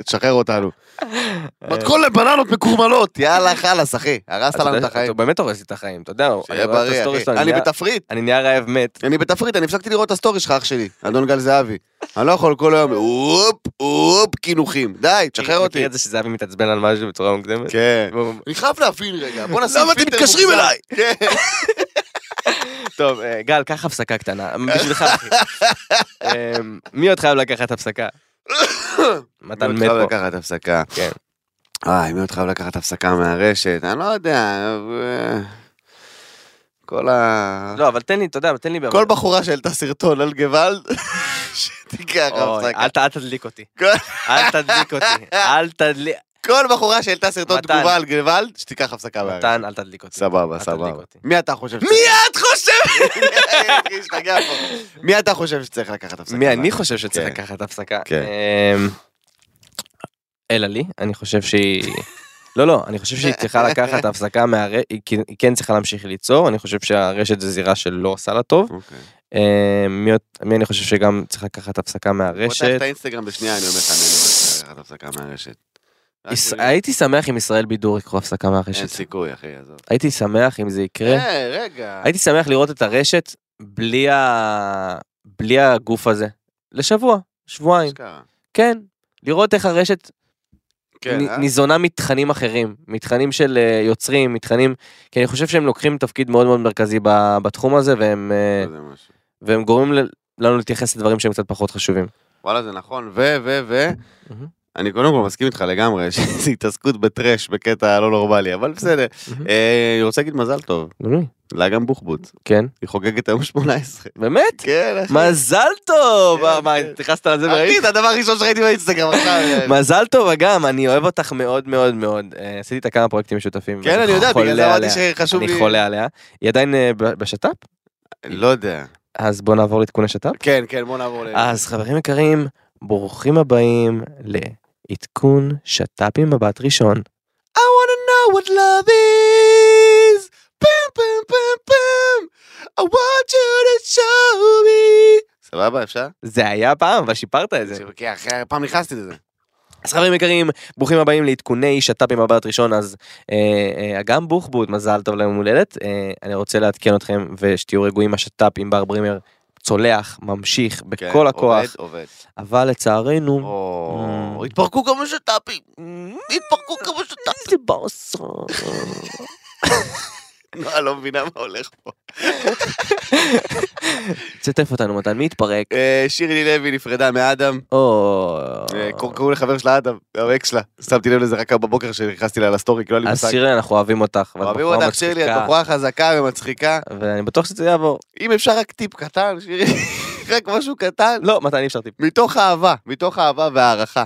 תשחרר אותנו. מתכון לבננות מקורמלות, יאללה, חלאס, אחי. הרסת לנו את החיים. אתה באמת הורס לי את החיים, אתה יודע, אני שיהיה בריא, אחי. אני בתפריט. אני נהיה רעב מת. אני בתפריט, אני הפסקתי לראות את הסטורי שלך, אח שלי. אדון גל זהבי. אני לא יכול כל היום, הופ, הופ, קינוחים. די, תשחרר אותי. מכיר את זה שזהבי מתעצבן על משהו בצורה מוקדמת? כן. אני חייב להבין רגע, בוא נשים למה אתם מתקשרים. אליי? כן. טוב, אה, גל, קח הפסקה קטנה, בשבילך, אחי. אה, מי עוד חייב לקחת הפסקה? מתן מת חייב פה. לקחת הפסקה? כן. וואי, מי עוד חייב לקחת הפסקה מהרשת? אני לא יודע. אה, כל ה... לא, אבל תן לי, אתה יודע, תן לי... כל בחורה שהעלתה סרטון על גוואלד, שתיקח הפסקה. אל תדליק אותי. אל תדליק אותי. אל תדליק... כל בחורה שהעלתה סרטון מתן. תגובה על גוואלד, שתיקח הפסקה מהרשת. מתן, אל תדליק אותי. סבבה, אל תדליק סבבה. אותי. מי אתה חושב? מי את חושב? השתגע פה. מי אתה חושב שצריך לקחת הפסקה? מי אני מהרשת? חושב שצריך כן. לקחת הפסקה? כן. אמ, אלא לי, אני חושב שהיא... לא, לא, אני חושב שהיא צריכה לקחת הפסקה מהרשת, היא כן- היא כן צריכה להמשיך ליצור, אני חושב שהרשת זה זירה שלא עושה לה טוב. אוקיי. אמ, מי עוד- מי אני חושב שגם צריך לקחת הפסקה פותח מהרשת? את האינסטגרם בשנייה, אני אומר לך, אני לא צריך לקחת הפסקה מהרשת. הייתי שמח אם ישראל בידור יקחו הפסקה אין מהרשת. סיכוי, אחי, עזוב. הייתי שמח אם זה יקרה. אה, רגע. הייתי שמח לראות את הרשת בלי ה... בלי הגוף הזה. לשבוע, שבועיים. כן. לראות איך הרשת כן, נ- אה? ניזונה מתכנים אחרים, מתכנים של אה, יוצרים, מתכנים, כי אני חושב שהם לוקחים תפקיד מאוד מאוד מרכזי ב- בתחום הזה, והם, משהו. והם גורמים לנו להתייחס לדברים שהם קצת פחות חשובים. וואלה, זה נכון, ו, ו, ו. אני קודם כל מסכים איתך לגמרי, שזו התעסקות בטרש בקטע לא נורמלי, אבל בסדר. אה, אני רוצה להגיד מזל טוב, נו, לאגם בוחבוט, כן, היא חוגגת היום 18. באמת? כן, אחי. מזל טוב! כן, מה, כן. התייחסת על זה אחי, וראית? זה הדבר הראשון שראיתי באינסטגרם עכשיו. מזל טוב אגם, אני אוהב אותך מאוד מאוד מאוד. אה, עשיתי איתה כמה פרויקטים משותפים. כן, אני יודע, בגלל זה אמרתי. שחשוב לי... אני חולה עליה. היא עדיין אה, בשת"פ? לא יודע. אז בוא נעבור לעדכון השת"פ. כן, כן, בוא נעבור ל... אז חברים יקרים, ברוכים הבאים לעדכון שת"פ עם מבט ראשון. I wanna know what love is. פם פם פם פם. I want you to show me. סבבה, אפשר? זה היה פעם, אבל שיפרת את זה. כן, אחרי פעם נכנסתי לזה. אז חברים יקרים, ברוכים הבאים לעדכוני שת"פ עם מבט ראשון, אז אה, אה, אגם בוחבוט, מזל טוב ליום הולדת. אה, אני רוצה לעדכן אתכם ושתהיו רגועים, השת"פ עם בר ברימר צולח, ממשיך כן, בכל הכוח, עובד, עובד. אבל לצערנו, או, Mm. התפרקו כמה שת"פים. התפרקו כמה שת"פים. איזה באסה. נו, אני לא מבינה מה הולך פה. תשתף אותנו מתן, מי התפרק? אה, שירלי לוי נפרדה מאדם. או... אה, קראו לחבר שלה אדם, האקס שלה. שמתי לב לזה רק בבוקר שנכנסתי לה לסטורי, כי לא היה לי אז מושג. שירלי, אנחנו אוהבים אותך. אוהבים אותך שירלי, את בחורה חזקה ומצחיקה. ואני בטוח שזה יעבור. אם אפשר רק טיפ קטן, שירי, רק משהו קטן. לא, מתן אי אפשר טיפ. מתוך אהבה, מתוך אהבה והערכה.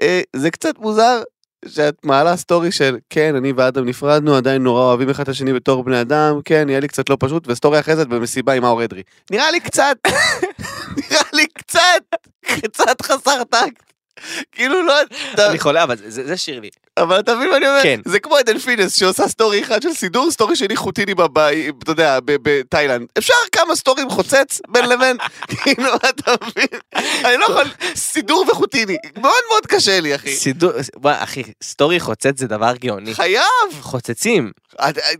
אה, זה קצת מוזר שאת מעלה סטורי של כן, אני ואדם נפרדנו, עדיין נורא אוהבים אחד את השני בתור בני אדם, כן, יהיה לי קצת לא פשוט, וסטורי אחרי זה במסיבה עם מאור אדרי. נראה לי קצת, נראה לי קצת, קצת חסר טקט. כאילו לא, אני חולה, אבל זה זה שירלי. אבל אתה מבין מה אני אומר? כן. זה כמו עדן פינס שעושה סטורי אחד של סידור, סטורי שני חוטיני, בב- אתה יודע, בתאילנד. אפשר כמה סטורים חוצץ בין לבין? כאילו, אתה מבין? אני לא יכול, סידור וחוטיני. מאוד מאוד קשה לי, אחי. סידור, וואי, אחי, סטורי חוצץ זה דבר גאוני. חייב! חוצצים,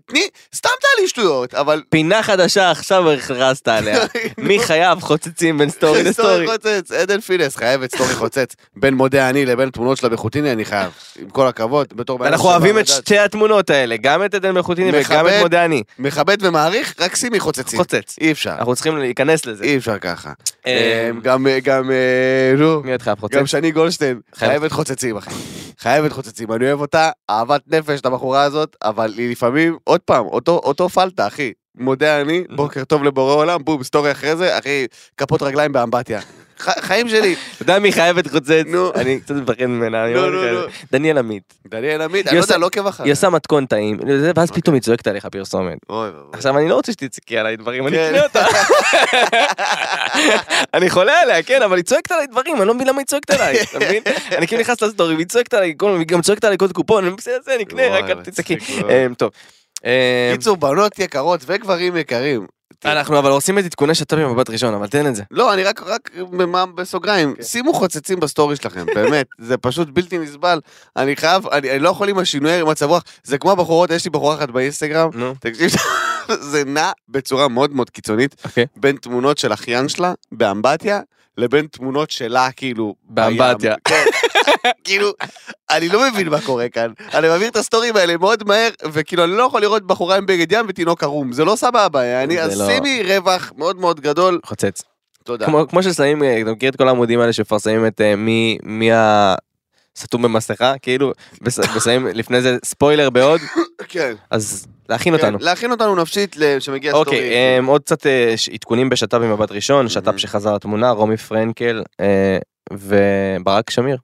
תני, סתם תעלי שטויות, אבל... פינה חדשה עכשיו הכרזת עליה. מי חייב חוצצים בין סטורי לסטורי? חוצץ, עדן פינס חייבת סטורי חוצץ. בין מודה אני לבין תמונות שלה בחוטיני, אני חייב. עם כל הכבוד, בתור... אדם אנחנו אוהבים את. שתי התמונות האלה, גם את עדן בחוטיני וגם. את מודה אני. מכבד ומעריך, רק שימי חוצצים. חוצץ. אי אפשר. אנחנו צריכים להיכנס לזה. אי אפשר ככה. אה, אה, גם, גם, אה, נו, מי חייב חוצץ? גם שני גולדשטיין, חייב. חייבת חוצצים, אחי. חייבת חוצצים, אני אוהב אותה, אהבת נפש, את הבחורה הזאת, אבל היא לפעמים, עוד פעם, אותו פלטה, אחי. מודה אני, בוקר טוב לבורא עולם, בום, סטורי אחרי זה, אחי, כפות רגליים באמבטיה. חיים שלי. אתה יודע מי חייבת חוצץ? נו. אני קצת מפחד ממנה. אני נו, נו. נו. דניאל עמית. דניאל עמית, אני לא יודע, לא עוקב אחריה. היא עושה מתכון טעים, ואז פתאום היא צועקת עליך פרסומת. עכשיו אני לא רוצה שתצעקי עליי דברים, אני כן. אקנה אותה. אני חולה עליה, כן, אבל היא צועקת עליי דברים, אני לא מבין למה היא צועקת עליי, אתה מבין? אני כאילו נכנס לסטורי והיא צועקת עליי, היא גם צועקת עליי קוד קופון, אני בסדר, נקנה, וואי, רק אל תצעקי. אמ, טוב. אמ, קיצור, בנות יקרות וגברים יקרים. אנחנו אבל עושים את עדכוני שת"פ במבט ראשון, אבל תן את זה. לא, אני רק, רק בסוגריים, כן. שימו חוצצים בסטורי שלכם, באמת, זה פשוט בלתי נסבל. אני חייב, אני, לא יכול עם השינוי מצב רוח, זה כמו הבחורות, יש לי בחורה אחת באינסטגרם. תקשיב, זה נע בצורה מאוד מאוד קיצונית, אוקיי. בין תמונות של אחיין שלה באמבטיה, לבין תמונות שלה כאילו... באמבטיה. כן. כאילו, אני לא מבין מה קורה כאן. אני מעביר את הסטורים האלה מאוד מהר, וכאילו אני לא יכול לראות בחורה עם בגד ים ותינוק ערום, זה לא סבבה, אני, אז לא- שימי רווח מאוד מאוד גדול, חוצץ. תודה. כמו כמו ששמים, אה, אתה מכיר את כל העמודים האלה שמפרסמים את אה, מי מי הסתום במסכה, כאילו, ושמים לפני זה ספוילר בעוד, כן. אז להכין כן, אותנו. להכין אותנו נפשית שמגיע סטורי. אוקיי, עוד קצת אה, עדכונים בשת"פ במבט ראשון, שת"פ. שחזר לתמונה, רומי פרנקל אה, וברק שמיר.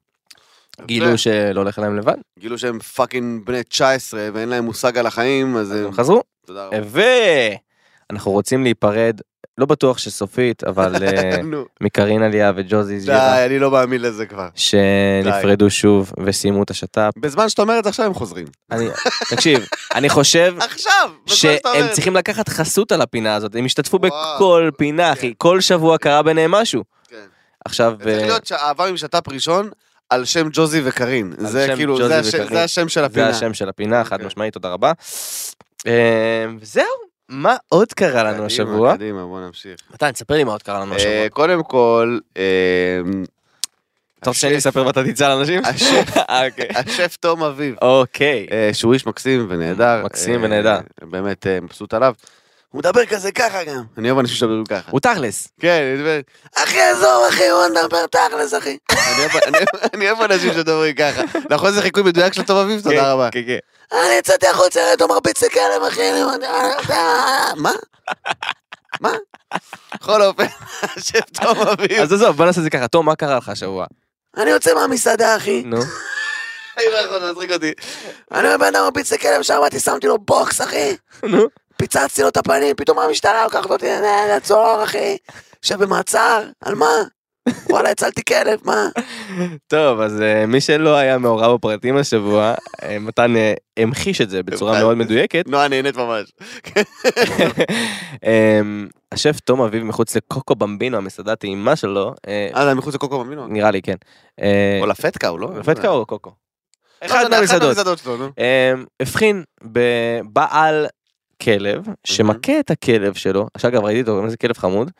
גילו שלא הולך להם לבד, גילו שהם fucking בני 19 ואין להם מושג על החיים, אז. הם חזרו, תודה רבה. ואנחנו רוצים להיפרד, לא בטוח שסופית, אבל אה, נו, מקרינה ליה וג'וזי ז'ירה, די, אני לא מאמין לזה כבר. שנפרדו שוב וסיימו את השת"פ. בזמן שאתה אומר את זה עכשיו הם חוזרים. תקשיב, אני חושב עכשיו! שהם זה. צריכים לקחת חסות על הפינה הזאת, הם השתתפו. בכל פינה, אחי, כל שבוע קרה ביניהם משהו. כן. עכשיו, זה צריך אה, להיות אהבה משת"פ ראשון על שם ג'וזי וקארין. על זה כאילו, זה השם-. זה של זה הפינה. השם של הפינה, חד אוקיי. משמעית, תודה רבה. אה, וזהו, מה עוד קרה לנו קדימה, השבוע? קדימה, בוא נמשיך. מתן, תספר לי מה עוד קרה לנו השבוע. אה, קודם כל, אה, אתה רוצה שאני אספר ואתה תצא לאנשים? השף, אה, אוקיי. השף תום אביב, אוקיי. אה, שהוא איש מקסים ונהדר. מקסים ונהדר. באמת מבסוט עליו. הוא מדבר כזה ככה גם. אני אוהב אנשים שמדברים ככה. הוא תכלס. כן, אני מדבר, אחי עזוב אחי, הוא מדבר תכלס אחי. אני אוהב- אנשים שמדברים ככה. נכון זה חיקוי מדויק של תום אביב? תודה רבה. כן, כן. אני יצאתי החוצה, אתה מרביץ לי כלב אחי. אני מה? מה? בכל אופן, השף תום אביב. אז עזוב, בוא נעשה את זה ככה. תום, מה קרה לך השבוע? אני יוצא מהמסעדה אחי. נו. אני לא יכול להצחיק אותי. אני אומר, בן אדם מרביץ כלב, שמעתי, שמתי לו בוקס אחי. נו. פיצצתי לו את הפנים, פתאום המשטרה לוקחת אותי לצוהר, אחי. יושב במעצר, על מה? וואלה, הצלתי כלב, מה? טוב, אז אה, מי שלא היה מעורב בפרטים השבוע, אה, מתן אה, המחיש את זה בצורה מאוד מדויקת. נועה נהנית ממש. אמ, השף תום אביב מחוץ לקוקו במבינו, המסעדה הטעימה שלו, אה, זה מחוץ לקוקו במינו? נראה לי כן. או לפטקה, הוא לא? לפתקה או קוקו? אחד מהמסעדות. אמ, הבחין בבעל כלב שמכה את הכלב שלו, שאגב ראיתי אותו, זה כלב חמוד,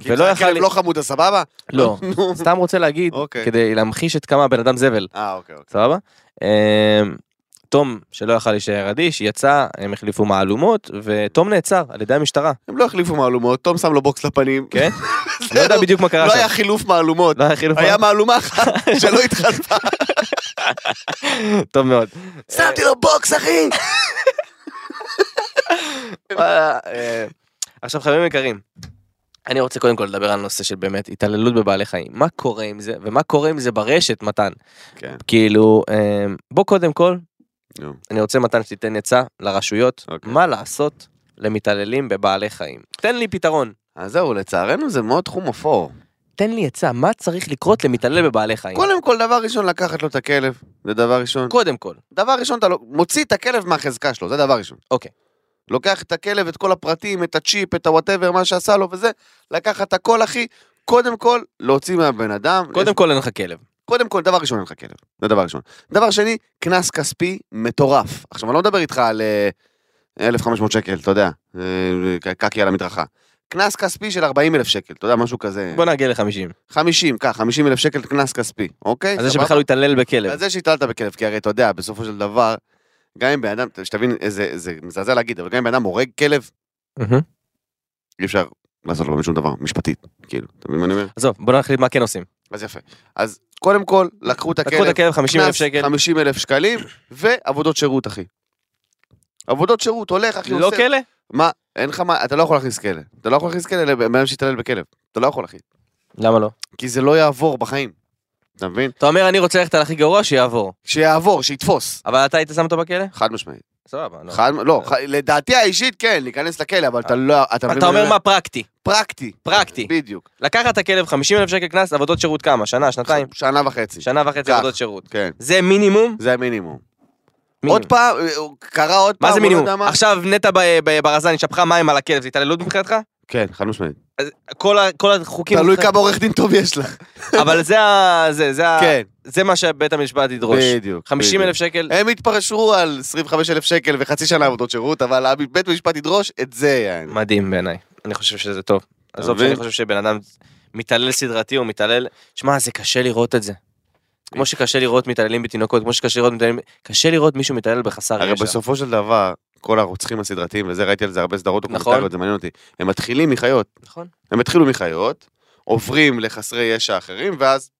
כי ולא יכל... הכלב לא חמוד, אז סבבה? לא. סתם רוצה להגיד, אוקיי. כדי להמחיש את כמה הבן אדם זבל, אה, אוקיי, אוקיי. סבבה? אמ, תום, שלא יכל להישאר אדיש, יצא, הם החליפו מהלומות, ותום נעצר על ידי המשטרה. הם לא החליפו מהלומות, תום שם לו בוקס לפנים. כן? לא יודע בדיוק מה קרה לא שם. היה חילוף מהלומות. לא היה חילוף היה מהלומה אחת שלא התחלפה. טוב מאוד. שמתי לו בוקס, אחי! אה, עכשיו חברים יקרים, אני רוצה קודם כל לדבר על נושא של באמת התעללות בבעלי חיים. מה קורה עם זה, ומה קורה עם זה ברשת, מתן? כן. כאילו, אה, בוא קודם כל. אני רוצה מתן שתיתן עצה לרשויות, אוקיי. מה לעשות למתעללים בבעלי חיים. תן לי פתרון. אז זהו, לצערנו זה מאוד תחום אפור. תן לי עצה, מה צריך לקרות למתעלל בבעלי חיים? קודם כל, דבר ראשון, לקחת לו את הכלב. זה דבר ראשון. קודם כל. דבר ראשון, אתה לא- מוציא את הכלב מהחזקה שלו, זה דבר ראשון. אוקיי. לוקח את הכלב, את כל הפרטים, את הצ'יפ, את ה whatever, מה שעשה לו וזה, לקחת הכל, אחי. קודם כל, להוציא מהבן אדם. קודם יש- כל אין לך כלב. קודם כל, דבר ראשון, אין לך כלב. זה דבר ראשון. דבר שני, קנס כספי מטורף. עכשיו, אני לא מדבר איתך על אה, 1,500 שקל, אתה יודע, אה, קקי על המדרכה. קנס כספי של 40 אלף שקל, אתה יודע, משהו כזה. בוא נגיע ל-50. 50, כך, 50 אלף שקל קנס כספי, אוקיי? על זה? שבכלל הוא התעלל בכלב. על זה שהטלת בכלב, כי הרי אתה יודע, בסופו של דבר, גם אם בן אדם, שתבין, איזה, זה מזעזע להגיד, אבל גם אם בן אדם הורג כלב. אי אפשר לעשות לו שום דבר, משפטית, כאילו, אתה מבין מה אני אומר? עזוב, בוא נחליט מה כן עושים. אז יפה. אז קודם כל, לקחו את הכלב, לקחו את הכלב 50 אלף שקל. 50 אלף שקלים, ועבודות שירות, אחי. עבודות שירות, הולך, אחי, לא עושה... כלא? מה, אין לך מה, אתה לא יכול להכניס כלא. אתה לא יכול להכניס כלא לבן אדם שהתעלל בכלב. אתה לא יכול, אחי. למה לא? כי זה לא יעבור בחיים. אתה מבין? אתה אומר אני רוצה ללכת על הכי גרוע שיעבור. שיעבור, שיתפוס. אבל אתה היית שם אותו בכלא? חד משמעית. סבבה. לא. חד, לא, ח- לדעתי האישית כן, להיכנס לכלא, אבל אתה לא, אתה אומר מה פרקטי. פרקטי. פרקטי. בדיוק. לקחת את הכלב 50 אלף שקל קנס עבודות שירות כמה? שנה? שנתיים? שנה וחצי. שנה וחצי כך. עבודות שירות. כן. זה מינימום? זה המינימום. מינימום. עוד פעם, אה, קרה עוד פעם, מה זה לא מינימום? עכשיו נטע ב- ב- ברזני שפכה מים על הכלב, זה התעללות מבחינתך? כן, חד משמעית. כל ה- כל החוקים... תלוי כמה עורך דין טוב יש לך. אבל זה ה... זה, זה ה... כן, זה מה שבית המשפט ידרוש. בדיוק. 50 בדיוק. אלף שקל, הם התפרשו על 25 אלף שקל וחצי שנה עבודות שירות, אבל בית המשפט ידרוש את זה, יעני. מדהים בעיניי. אני חושב שזה טוב. עזוב? שאני חושב שבן אדם מתעלל סדרתי או מתעלל... שמע, זה קשה לראות את זה. כמו שקשה לראות מתעללים בתינוקות, כמו שקשה לראות מתעללים... קשה לראות מישהו מתעלל בחסר הרי ישע. בסופו של דבר, כל הרוצחים הסדרתיים, וזה ראיתי על זה הרבה סדרות נכון. דוקומנטריות, זה מעניין אותי, הם מתחילים מחיות. נכון. הם התחילו מחיות, עוברים לחסרי ישע אחרים, ואז...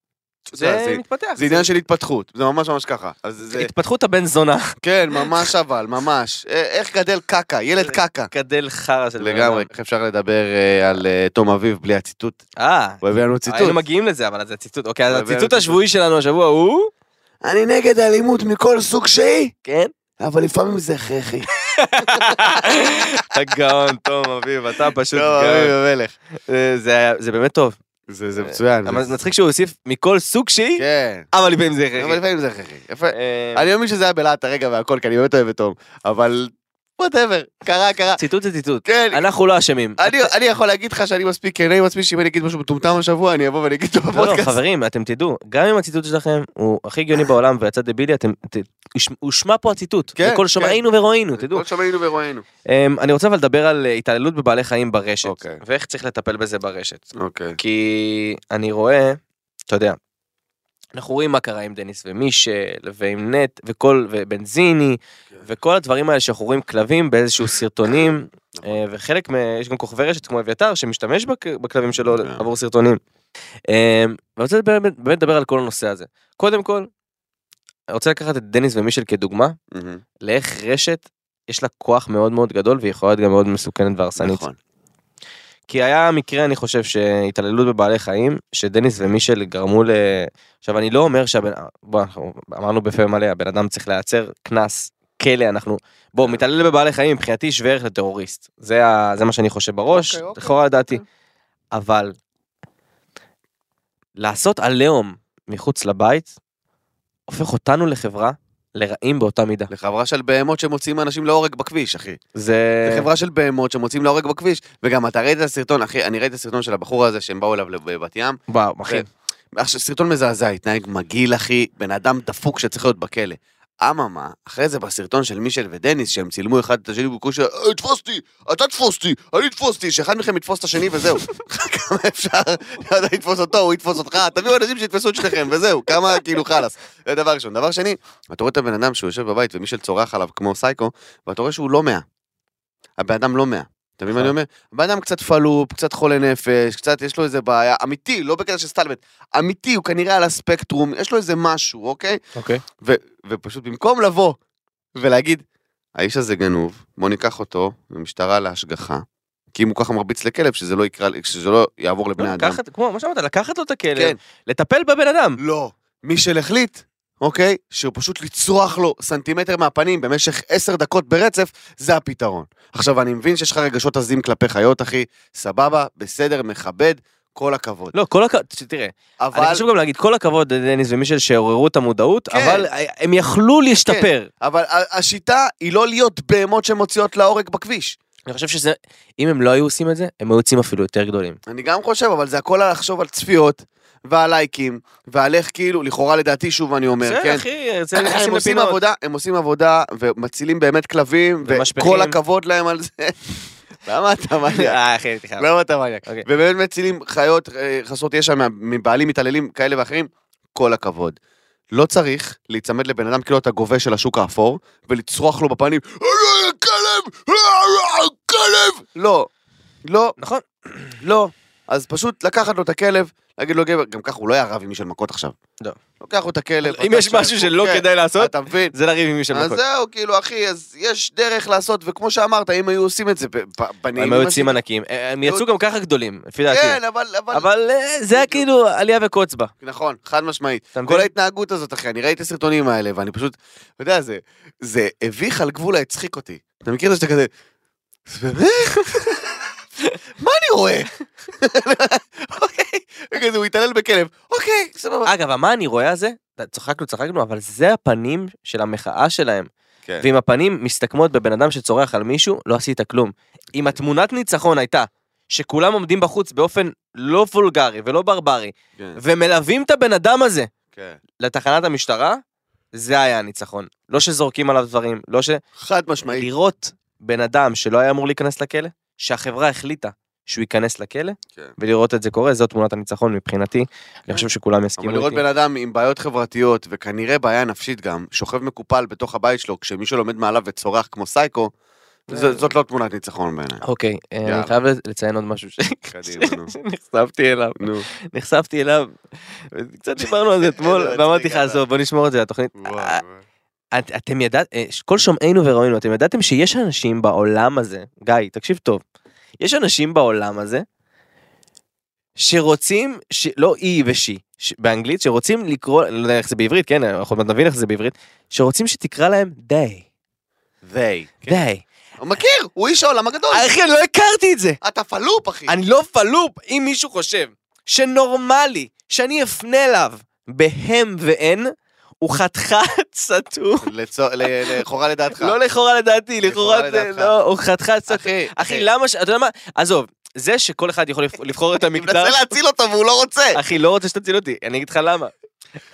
יודע, זה מתפתח. זה עניין של התפתחות, זה ממש ממש ככה. זה, התפתחות הבן זונה. כן, ממש אבל, ממש. אה, איך גדל קקה, ילד קקה. גדל חרא של בן לגמרי. איך אפשר לדבר אה, על אה, תום אביב בלי הציטוט? אה, הוא הביא לנו ציטוט. היינו מגיעים לזה, אבל זה ציטוט. אוקיי, אז הציטוט ציטוט. השבועי שלנו השבוע הוא... אני נגד אלימות מכל סוג שהיא, כן? אבל לפעמים זה הכרחי. אתה גאון, תום אביב, אתה פשוט טוב, אביב גאון. המלך. אה, זה באמת טוב. זה זה מצוין. אבל מצחיק שהוא הוסיף מכל סוג שהיא, כן. אבל לפעמים זה אבל הכרחי. לפעמים זה הכרחי. אה, אני מאמין שזה היה בלהט הרגע והכל, כי אני באמת אוהב את תום. אבל... whatever, קרה, קרה. ציטוט זה ציטוט. כן, אנחנו לא אשמים. אני אני יכול להגיד לך שאני מספיק כנה עם עצמי, שאם אני אגיד משהו מטומטם השבוע, אני אבוא ואני אגיד אותו לא, לא, בפודקאסט. חברים, אתם תדעו, גם אם הציטוט שלכם הוא הכי הגיוני בעולם ויצא דבילי, אתם, הושמע פה הציטוט. כן, כן. שומעינו ורואינו, תדעו. כל שומענו ורואינו. אמ, אני רוצה אבל לדבר על אה, התעללות בבעלי חיים ברשת, אוקיי. ואיך צריך לטפל בזה ברשת. אוקיי. כי אני רואה, אתה יודע, אנחנו רואים מה קרה עם דניס ומישל, ועם נט, וכל, ובנזיני, וכל הדברים האלה שאנחנו רואים כלבים באיזשהו סרטונים, נכון. אה, וחלק, מה- יש גם כוכבי רשת כמו אביתר שמשתמש בכ- בכלבים שלו כן. עבור סרטונים. אה, ואני רוצה באמת באמת לדבר על כל הנושא הזה. קודם כל, אני רוצה לקחת את דניס ומישל כדוגמה. לאיך רשת יש לה כוח מאוד מאוד גדול והיא יכולה להיות גם מאוד מסוכנת והרסנית. נכון. כי היה מקרה אני חושב שהתעללות בבעלי חיים שדניס ומישל גרמו ל... עכשיו אני לא אומר שהבן... בוא אנחנו אמרנו בפה מלא הבן אדם צריך להיעצר קנס כלא אנחנו בוא מתעלל בבעלי חיים מבחינתי שווה ערך לטרוריסט זה, ה... זה מה שאני חושב בראש אוקיי, אוקיי. לכאורה לדעתי אוקיי. אבל לעשות עליהום מחוץ לבית הופך אותנו לחברה לרעים באותה מידה לחברה של בהמות שמוציאים אנשים להורג בכביש, אחי. זה זה חברה של בהמות שמוציאים להורג בכביש. וגם אתה ראית את הסרטון, אחי, אני ראיתי את הסרטון של הבחור הזה שהם באו אליו בבת ים. וואו אחי עכשיו, סרטון מזעזע, התנהג מגעיל, אחי, בן אדם דפוק שצריך להיות בכלא. אממה, אחרי זה בסרטון של מישל ודניס, שהם צילמו אחד את השני בקושי, "אה, תפוס אותי, אתה תפוס אותי, אני תפוס אותי, שאחד מכם יתפוס את השני וזהו. כמה אפשר, אתה יתפוס אותו, הוא יתפוס אותך, תביאו אנשים שיתפסו את שניכם וזהו, כמה כאילו חלאס. זה דבר ראשון. דבר שני, אתה רואה את הבן אדם שהוא יושב בבית ומישל צורח עליו כמו סייקו, ואתה רואה שהוא לא מאה. הבן אדם לא מאה. אתה מבין מה אני אומר? הבן אדם קצת פלופ, קצת חולה נפש, קצת יש לו איזה בעיה, אמיתי, לא בקטע של סטלבט, אמיתי, הוא כנראה על הספקטרום, יש לו איזה משהו, אוקיי? אוקיי ו- ופשוט במקום לבוא ולהגיד, האיש הזה גנוב, בוא ניקח אותו למשטרה להשגחה, כי אם הוא ככה מרביץ לכלב, שזה לא יקרה, שזה לא יעבור לבני אדם. לקחת, כמו מה שאמרת, לקחת לו את הכלב, כן. לטפל בבן אדם. לא. מישל החליט, אוקיי, שהוא פשוט לצרוח לו סנטימטר מהפנים במשך עשר דקות ברצף, זה הפתרון. עכשיו, אני מבין שיש לך רגשות עזים כלפי חיות, אחי, סבבה, בסדר, מכבד, כל הכבוד. לא, כל הכבוד, תראה, אבל, אני חשוב גם להגיד כל הכבוד לדניס ומישל שעוררו את המודעות, כן. אבל הם יכלו להשתפר. אבל ה- השיטה היא לא להיות בהמות שמוציאות להורג בכביש. אני חושב שזה, אם הם לא היו עושים את זה, הם היו יוצאים אפילו יותר גדולים. אני גם חושב, אבל זה הכל על לחשוב על צפיות, ועל לייקים, ועל איך כאילו, לכאורה לדעתי, שוב אני אומר, כן? אחי, זה הם נכנסים עושים לפינות. עבודה, הם עושים עבודה, ומצילים באמת כלבים. וכל הכבוד להם על זה. למה אתה מניאק? אה, אחי, הייתי חייב. למה אתה מניאק? אוקיי. ובאמת מצילים חיות אה, חסרות ישע מבעלים מתעללים כאלה ואחרים, כל הכבוד. לא צריך להיצמד לבן אדם כאילו אתה גובה של השוק האפור, ולצרוח לו בפנים, "אה, כלב! כלב! לא, לא, נכון. לא. אז פשוט לקחת לו את הכלב, להגיד לו גבר, גם ככה הוא לא היה רב עם מישל מכות עכשיו. לא. לוקח לו את הכלב. אם יש משהו שלא כן, כדאי לעשות, אתה מבין? זה לריב עם מישל אז מכות. זהו, כאילו, אחי, אז יש דרך לעשות, וכמו שאמרת, אם היו עושים את זה ב- ב- בנעימים... הם היו יוצאים ענקים. הם יצאו גם ככה גדולים, לפי דעתי. כן, אבל... אבל... אה, זה היה כאילו עלייה וקוץ בה. נכון, חד משמעית. כל ההתנהגות הזאת, אחי, אני ראיתי את הסרטונים האלה, ואני פשוט, אתה יודע, זה, זה הביך על גבול ההצחיק אותי. אתה מכיר את זה שאתה כזה, "זה באמת? מה אני רואה? אוקיי, וכזה, הוא התעלל בכלב, אוקיי, סבבה. אגב, מה אני רואה על זה? צחקנו, צחקנו, אבל זה הפנים של המחאה שלהם. כן. ואם הפנים מסתכמות בבן אדם שצורח על מישהו, לא עשית כלום. אם התמונת ניצחון הייתה שכולם עומדים בחוץ באופן לא וולגרי ולא ברברי, כן, ומלווים את הבן אדם הזה כן. לתחנת המשטרה, זה היה הניצחון. לא שזורקים עליו דברים, לא ש... חד משמעית. לראות בן אדם שלא היה אמור להיכנס לכלא, שהחברה החליטה שהוא ייכנס לכלא, כן. ולראות את זה קורה, זו תמונת הניצחון מבחינתי. אני חושב שכולם יסכימו אבל לראות איתי. בן אדם עם בעיות חברתיות, וכנראה בעיה נפשית גם, שוכב מקופל בתוך הבית שלו, כשמישהו לומד מעליו וצורח כמו סייקו, זה- זאת לא תמונת ניצחון בעיניי. אוקיי, אה, יאללה. אני חייב לציין עוד משהו ש- קדימה, נו. שנחשפתי אליו. נו. נחשפתי אליו, קצת דיברנו על זה אתמול, ואמרתי לך. עזוב, בוא נשמור את זה לתוכנית. אה. את- אתם ידעתם, כל שומעינו וראינו, אתם ידעתם שיש אנשים בעולם הזה, גיא, תקשיב טוב, יש אנשים בעולם הזה, שרוצים, ש... לא אי ושי, ש... באנגלית, שרוצים לקרוא, לא יודע איך זה בעברית, כן, אנחנו עוד נבין איך זה בעברית, שרוצים שתקרא להם די, they. כן. די. הוא מכיר, הוא איש העולם הגדול. אחי, אני לא הכרתי את זה. אתה פלופ, אחי. אני לא פלופ. אם מישהו חושב שנורמלי שאני אפנה אליו בהם ואין, הוא חתיכת סתום. לכאורה לדעתך. לא לכאורה לדעתי, לכאורה. לא, הוא חתיכת סתום. אחי, למה ש... אתה יודע מה? עזוב, זה שכל אחד יכול לבח- לבחור את אני המגדר, מנסה להציל אותו והוא לא רוצה. אחי, לא רוצה שתציל אותי, אני אגיד לך למה.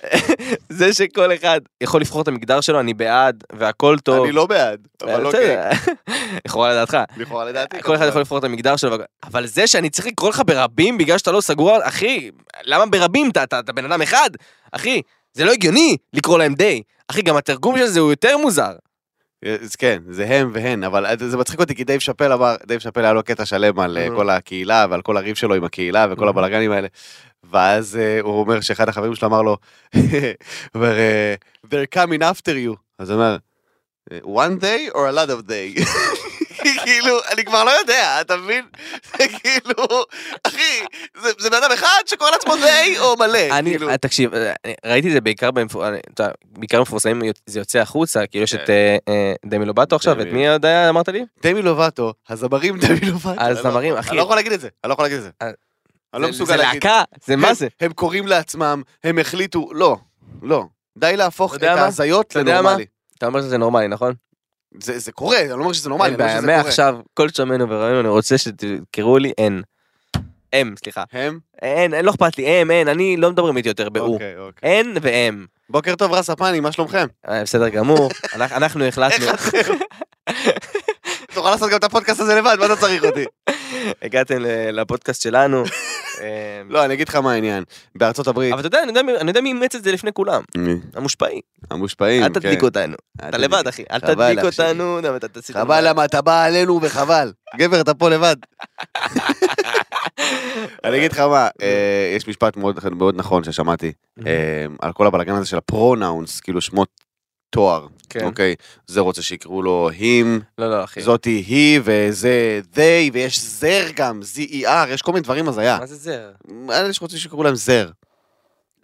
זה שכל אחד יכול לבחור את המגדר שלו, אני בעד, והכל טוב. אני לא בעד, אבל אוקיי. לכאורה לדעתך. לכאורה לדעתי. כל אחד. יכול לבחור את המגדר שלו, אבל זה שאני צריך לקרוא לך ברבים בגלל שאתה לא סגור, אחי, למה ברבים? אתה בן אדם אחד? אחי, זה לא הגיוני לקרוא להם they. אחי, גם התרגום של זה הוא יותר מוזר. אז כן, זה הם והן, אבל זה מצחיק אותי כי דייב שאפל אמר, דייב שאפל היה לו קטע שלם על אה. כל הקהילה ועל כל הריב שלו עם הקהילה וכל. הבלאגנים האלה. ואז אה, הוא אומר שאחד החברים שלו אמר לו, אה, they're coming after you. אז הוא אומר, one day or a lot of day. כאילו, אני כבר לא יודע, אתה מבין? זה כאילו, אחי, זה- זה בן אדם אחד שקורא לעצמו די או מלא. אני, כאילו. אה, תקשיב, אה, ראיתי את זה בעיקר במפור- אני- אתה יודע, בעיקר מפורסמים, זה יוצא החוצה, כאילו יש את כן. אה, אה, דמי לובטו עכשיו. את מי עוד היה אמרת לי? דמי לובטו, הזמרים דמי לובטו. הזמרים, לא- אחי. אני לא יכול להגיד את זה, אני לא יכול להגיד את זה. אה, אני לא זה- מסוגל זה להגיד. להקה, זה מה זה? הם קוראים לעצמם, הם החליטו, לא, לא. די להפוך את? ההזיות? לנורמלי. אתה אומר שזה נורמלי, נכון? זה זה קורה, אני לא אומר שזה נורמלי, אני אומר שזה קורה. מעכשיו, כל שומענו וראינו, אני רוצה שתקראו לי אין. אם, סליחה. הם? אין, אין, לא אכפת לי, הם, אין, אני לא מדברים איתי יותר באו. אוקיי, אוקיי. אין והם. בוקר טוב רס הפני, מה שלומכם? אה, בסדר גמור, אנחנו- החלטנו? תוכל לעשות גם את הפודקאסט הזה לבד, מה אתה צריך אותי? הגעתם לפודקאסט שלנו. אה, לא, אני אגיד לך מה העניין. בארצות הברית, אבל אתה יודע, אני יודע מי- אימץ את זה לפני כולם, מי? המושפעים. המושפעים, אל כן. תדליק אותנו, אתה לבד אחי, אל תדליק. אותנו. חבל למה אתה בא עלינו וחבל. גבר, אתה פה לבד. אני אגיד לך מה, אה, יש משפט מאוד מאוד נכון ששמעתי, אה, על כל הבלאגן הזה של הפרונאונס, כאילו שמות תואר, כן. אוקיי? זה רוצה שיקראו לו him, לא, לא, אחי. זאתי היא, וזה they, ויש זר גם, Z-E-R, יש כל מיני דברים הזיה. מה זה זה? אלה שרוצים שיקראו להם זר.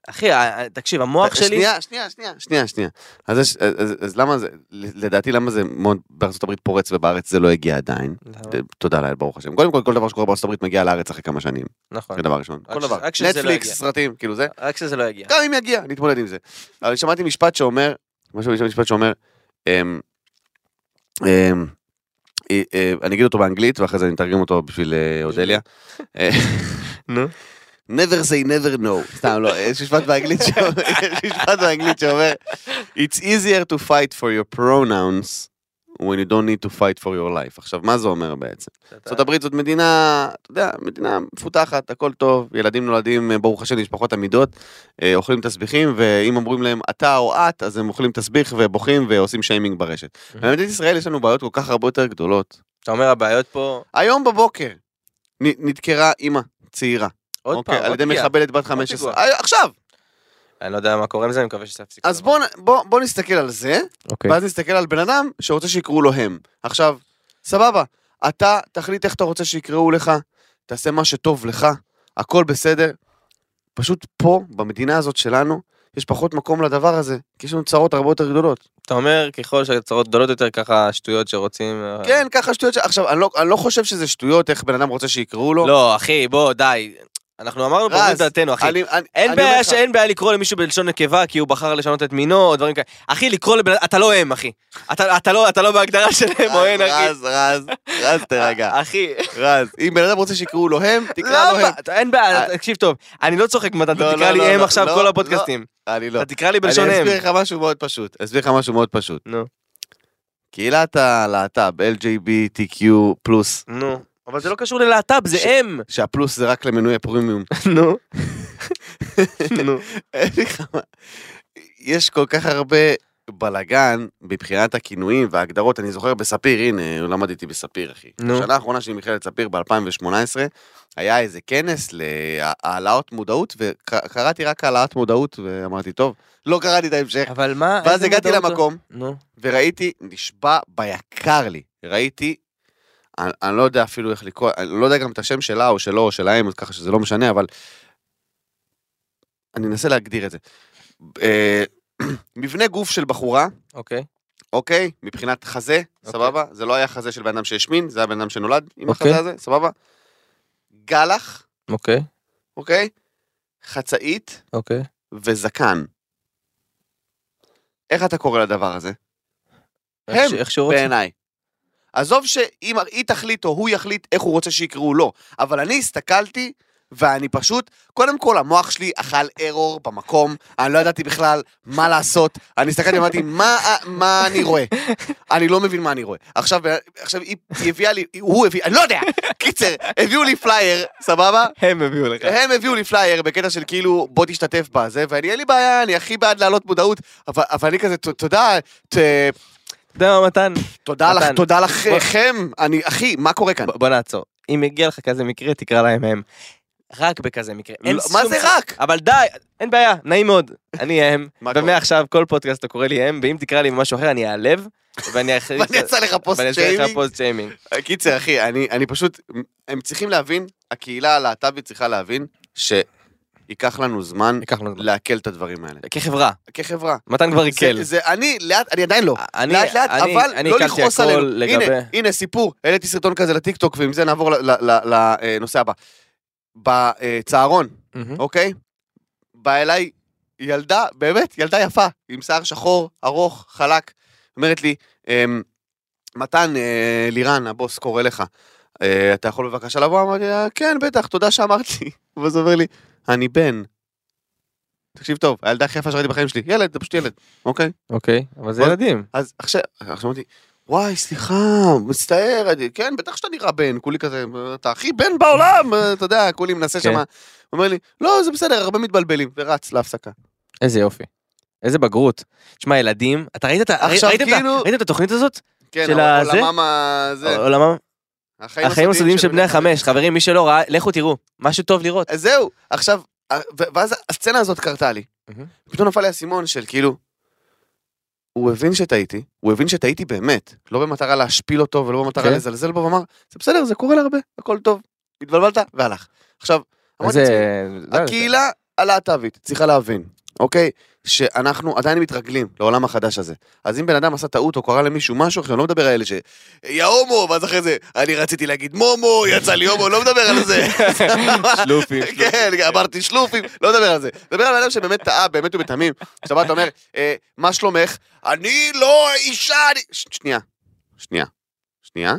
אחי, אה, אה, תקשיב, המוח שלי... שנייה, שנייה, שנייה, שנייה, שנייה. אז, יש- אז, אז, אז למה זה, לדעתי למה זה מאוד בארצות הברית פורץ ובארץ זה לא הגיע עדיין. למה? תודה לאל, ברוך השם. קודם כל, כל דבר שקורה בארצות הברית מגיע לארץ אחרי כמה שנים. נכון. זה דבר ראשון. כל דבר. לא נטפליקס, יגיע. סרטים, כאילו זה. רק שזה לא יגיע. גם אם יגיע, נתמודד עם זה. אבל שמעתי משפט שאומר, משהו משפט שאומר, אמ, אמ, אה, אה, אני אגיד אותו באנגלית ואחרי זה אני אתרגם אותו בשביל אה, אודליה. נו. never say never no. סתם לא, יש משפט באנגלית שאומר, יש משפט באנגלית שאומר, it's easier to fight for your pronouns when you don't need to fight for your life. עכשיו, מה זה אומר בעצם? הברית זאת מדינה, אתה יודע, מדינה מפותחת, הכל טוב, ילדים נולדים, אה, ברוך השם, משפחות עמידות, אה, אוכלים תסביכים, ואם אומרים להם אתה או את, אז הם אוכלים תסביך ובוכים ועושים שיימינג ברשת. במדינת ישראל יש לנו בעיות כל כך הרבה יותר גדולות. אתה אומר הבעיות פה... היום בבוקר נדקרה אימא צעירה, עוד אוקיי, פעם, על ידי. מחבלת בת 15. פיגוע. אה, עכשיו! אני לא יודע מה קורה עם זה, אני מקווה שזה יפסיק. אז בוא, בוא, בוא נסתכל על זה, אוקיי. ואז נסתכל על בן אדם שרוצה שיקראו לו הם. עכשיו, סבבה, אתה תחליט איך אתה רוצה שיקראו לך, תעשה מה שטוב לך, הכל בסדר. פשוט פה, במדינה הזאת שלנו, יש פחות מקום לדבר הזה, כי יש לנו צרות הרבה יותר גדולות. אתה אומר, ככל שהצהרות גדולות יותר, ככה שטויות שרוצים... אה, כן, ככה שטויות ש... עכשיו, אני לא, אני לא חושב שזה שטויות איך בן אדם רוצה שיקראו לו. לא, אחי, בוא, די. אנחנו אמרנו פה את דעתנו, אחי. אני, אני, אין אני בעיה שאין בעיה לקרוא למישהו בלשון נקבה כי הוא בחר לשנות את מינו או דברים כאלה. אחי, לקרוא לבן... אתה לא הם, אחי. אתה אתה לא אתה לא בהגדרה שלהם או אין, אחי. רז, רז, רז, תרגע. אחי. רז, אם בן אדם רוצה שיקראו לו הם, תקרא לו? הם. אין בעיה, אה, תקשיב טוב. אני לא צוחק מתן, לא, אתה תקרא לא, לי לא, הם לא, עכשיו לא, כל לא. הפודקאסטים. אני לא. אתה תקרא לי בלשון אני הם. אסביר לך משהו מאוד פשוט. אסביר לך משהו מאוד פשוט. נו, קהילת הלהט"ב, LGBTQ נו. אבל זה לא קשור ללהט"ב, זה הם. שהפלוס זה רק למנוי הפרימיום. נו. נו. יש כל כך הרבה בלאגן מבחינת הכינויים וההגדרות. אני זוכר בספיר, הנה, למדתי בספיר, אחי. נו. בשנה האחרונה שלי במכללת ספיר ב-2018, היה איזה כנס להעלאות מודעות, וקראתי רק העלאת מודעות, ואמרתי, טוב, לא קראתי את ההמשך. אבל מה... ואז הגעתי מודעות לא- למקום, נו. וראיתי, נשבע ביקר לי, ראיתי, אני, אני לא יודע אפילו איך לקרוא, אני לא יודע גם את השם שלה או שלו או שלהם, ככה שזה לא משנה, אבל אני אנסה להגדיר את זה. אה, מבנה גוף של בחורה, אוקיי. אוקיי? מבחינת חזה, אוקיי. סבבה? זה לא היה חזה של בן אדם שהשמין, זה היה בן אדם שנולד עם אוקיי. החזה הזה, סבבה? גלח, אוקיי. אוקיי? חצאית אוקיי. וזקן. איך אתה קורא לדבר הזה? הם. בעיניי. עזוב שאם היא תחליט או הוא יחליט איך הוא רוצה שיקראו לו, אבל אני הסתכלתי ואני פשוט, קודם כל המוח שלי אכל ארור במקום, אני לא ידעתי בכלל מה לעשות, אני הסתכלתי ואמרתי, מה, מה אני רואה? אני לא מבין מה אני רואה. עכשיו, עכשיו היא, הביאה לי, הוא הביא, אני לא יודע, קיצר, הביאו לי פלייר, סבבה? הם הביאו לך. הם הביאו לי פלייר בקטע של כאילו, בוא תשתתף בזה, ואני אין לי בעיה, אני הכי בעד להעלות מודעות, אבל, אבל אני כזה, "ת- תודה, ת- אתה יודע מה מתן? תודה לך, תודה לכם, אני, אחי, מה קורה כאן? בוא נעצור. אם מגיע לך כזה מקרה, תקרא להם הם. רק בכזה מקרה. אין לא, מה זה רק? אבל די, אין בעיה, נעים מאוד. אני הם? ומעכשיו כל פודקאסט אתה קורא לי הם, ואם תקרא לי משהו אחר אני אעלב, ואני אעשה לך פוסט ואני אעשה לך שיימינג. פוסט שיימינג. קיצר, אחי, אני, אני פשוט, הם צריכים להבין, הקהילה הלהט"בית צריכה להבין, שייקח לנו זמן ייקח לנו זמן. לעכל את הדברים האלה. כחברה, כחברה. מתן כבר. זה, אני, לאט, אני עדיין לא. אני- לאט לאט, אני- אבל אני לא לכעוס עלינו. לגבי- הנה, הנה סיפור, העליתי סרטון כזה לטיקטוק, ועם זה נעבור לנושא הבא. בצהרון. אוקיי? באה אליי ילדה, באמת, ילדה יפה, עם שיער שחור, ארוך, חלק. אומרת לי, אמ, מתן, אה, לירן, הבוס קורא לך, אה, אתה יכול בבקשה לבוא? אמרתי לה, כן, בטח, תודה שאמרת לי. ואז הוא אומר לי, אני בן. תקשיב טוב, הילדה הכי יפה שראיתי בחיים שלי, ילד, זה פשוט ילד, אוקיי? אוקיי, אבל זה ילדים. אז עכשיו, עכשיו אמרתי, וואי, סליחה, מצטער, אני- כן, בטח שאתה נראה בן, כולי כזה, אתה הכי בן בעולם, אה, אתה יודע, כולי מנסה כן. שמה. הוא אומר לי, לא, זה בסדר, הרבה מתבלבלים, ורץ להפסקה. איזה יופי. איזה בגרות. תשמע, ילדים, אתה ראית את כאילו- ראית את התוכנית הזאת? כן, הזה? עולמם ה... זה, עולמם? החיים הסודיים של בני החמש. חברים, מי שלא ראה, לכו תראו. משהו טוב לראות. אז זהו, עכשיו, ה- ו- ואז הסצנה הזאת קרתה לי. פתאום נפל לי האסימון של כאילו, הוא הבין שטעיתי, הוא הבין שטעיתי באמת, לא במטרה להשפיל אותו ולא במטרה כן. לזלזל בו, ואמר, זה בסדר, זה קורה להרבה, הכל טוב. התבלבלת, והלך. עכשיו, אמרתי לעצמי. הקהילה הלהט"בית צריכה להבין, אוקיי? שאנחנו עדיין מתרגלים לעולם החדש הזה. אז אם בן אדם עשה טעות או קרא למישהו משהו, עכשיו אני לא מדבר על אלה ש... יא הומו, ואז אחרי זה, אני רציתי להגיד מומו, יצא לי הומו, לא מדבר על זה. שלופים, כן, אמרתי שלופים, לא מדבר על זה. מדבר על אדם שבאמת טעה, באמת ובתמים. עכשיו אתה אומר, אה, מה שלומך? אני לא אישה, אני... שנייה, שנייה, שנייה.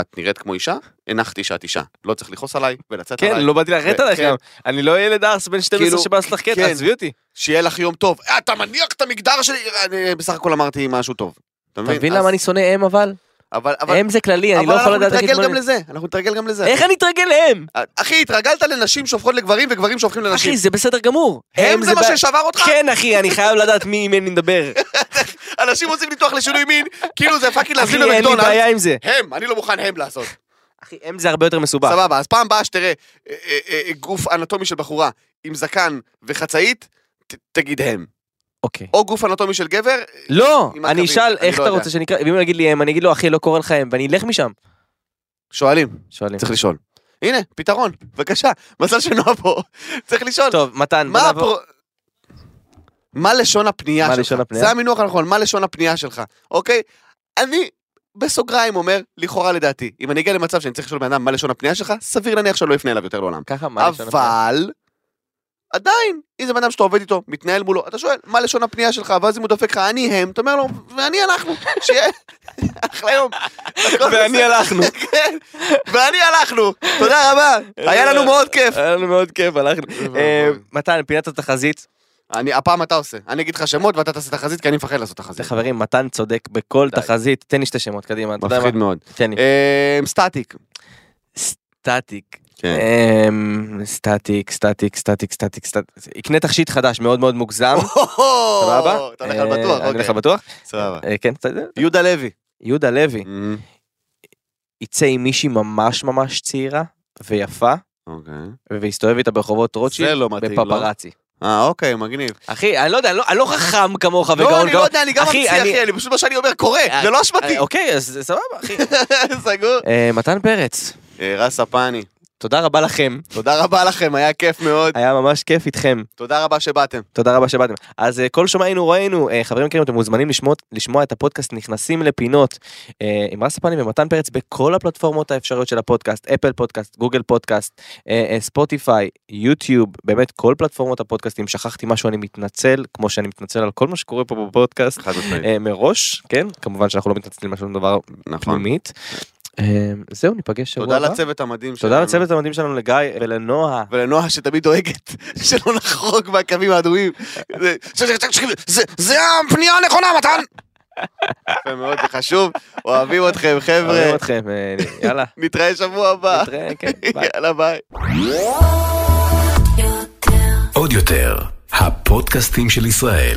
את נראית כמו אישה? הנחתי שאת אישה. לא צריך לכעוס עליי ולצאת כן, עליי. לא באתי לרדת ו- עליך כן. גם. אני לא ילד ארס בן 12 כאילו, שבא לשחק קטע, כן. עזבי אותי. שיהיה לך יום טוב. "אה, אתה מניח את המגדר שלי? אני בסך הכל אמרתי משהו טוב. אתה מבין למה אני שונא אם אבל? אבל, אבל, אם זה כללי, אני אבל לא יכול אנחנו לדעת איך נתרגל גם. לזה, אנחנו נתרגל גם לזה. איך אני אתרגל להם? אחי, התרגלת לנשים שהופכות לגברים וגברים שהופכים לנשים. אחי, זה בסדר גמור. הם זה מה. ששבר אותך? כן, אחי, אני חייב לדעת מי עם מי אני מדבר. אנשים רוצים ניתוח לשינוי מין, כאילו זה fucking להזמין אחי, אין לי. בעיה עם זה. הם, אני לא מוכן הם לעשות. אחי, אם זה הרבה יותר מסובך. סבבה, אז פעם הבאה שתראה אה, אה, אה, גוף אנטומי של בחורה עם זקן וחצאית, תגיד הם. אוקיי. או גוף אנטומי של גבר, לא, אני אשאל איך לא אתה. רוצה שנקרא, ואם הוא יגיד לי אם, אני אגיד לו אחי לא קורא לך אם, ואני אלך משם. שואלים, שואלים. צריך לשאול. הנה, פתרון, בבקשה, מזל שנועה פה, צריך לשאול. טוב, מתן, בוא מה נעבור. מה לשון הפנייה מה שלך? לשון הפנייה? זה המינוח הנכון, מה לשון הפנייה שלך, אוקיי? אני בסוגריים אומר, לכאורה לדעתי, אם אני אגיע למצב שאני צריך לשאול בן אדם מה לשון הפנייה שלך, סביר להניח שלא אפנה אליו יותר לעולם. ככה, מה לשון הפנייה? אבל, עדיין, אם זה בן אדם שאתה עובד איתו, מתנהל מולו, אתה שואל, מה לשון הפנייה שלך, ואז אם הוא דופק לך, אני הם, אתה אומר לו, ואני אנחנו, שיהיה אחלה יום. ואני. הלכנו. כן, ואני הלכנו, תודה רבה, היה לנו מאוד כיף. היה לנו מאוד כיף, הלכנו. אה, מתן, פינת התחזית. אני, הפעם אתה עושה, אני אגיד לך שמות ואתה תעשה תחזית, כי אני מפחד לעשות תחזית. חברים, מתן צודק בכל. תחזית. תן לי שתי שמות, קדימה. מפחיד? מאוד. אה, סטטיק. סטטיק. כן. אמ, סטטיק, סטטיק, סטטיק, סטטיק, סטטיק. יקנה תכשיט חדש מאוד מאוד מוגזם. סבבה? אתה הולך על אה, בטוח, אני הולך אוקיי. על בטוח? סבבה. אה, כן, יודע. יהודה לוי. יהודה לוי אמ, יצא עם מישהי ממש ממש צעירה ויפה, אוקיי. ויסתובב איתה ברחובות רוטשילד לא לא? בפפרצי. אה, אוקיי, מגניב. אחי, אני לא יודע, אני לא- לא חכם כמוך לא, וגאון אני לא. יודע, אני גם אני- אחי, אני פשוט מה שאני אומר קורה, זה לא אשמתי. אה, אוקיי, אז סבבה, אחי. סגור. אה, מתן פרץ, אה, רס הפני, תודה רבה לכם, תודה רבה לכם, היה כיף מאוד. היה ממש כיף איתכם. תודה רבה שבאתם. תודה רבה שבאתם. אז אה, כל שומעינו ראינו, אה, חברים יקרים, אתם מוזמנים לשמוע, לשמוע את הפודקאסט נכנסים לפינות אה, עם רס הפנים ומתן פרץ בכל הפלטפורמות האפשריות של הפודקאסט, אפל פודקאסט, גוגל פודקאסט, ספוטיפיי, יוטיוב, באמת כל פלטפורמות הפודקאסטים. שכחתי משהו, אני מתנצל, כמו שאני מתנצל על כל מה שקורה פה בפודקאסט. מראש, כן? כמובן שאנחנו לא מתנצלים על שום דבר נכון. פנימית. אה, זהו, ניפגש שבוע תודה הבא. לצוות המדהים שלנו. תודה לצוות המדהים שלנו, לגיא ולנועה. ולנועה שתמיד דואגת שלא נחרוג מהקווים האדומים. זה- זה- זה הפנייה הנכונה, מתן! יפה מאוד, זה חשוב. אוהבים אתכם, אוהבים חבר'ה. אתכם, אה, יאללה. נתראה שבוע הבא. נתראה, כן, ביי. יאללה, ביי. עוד יותר, הפודקאסטים של ישראל.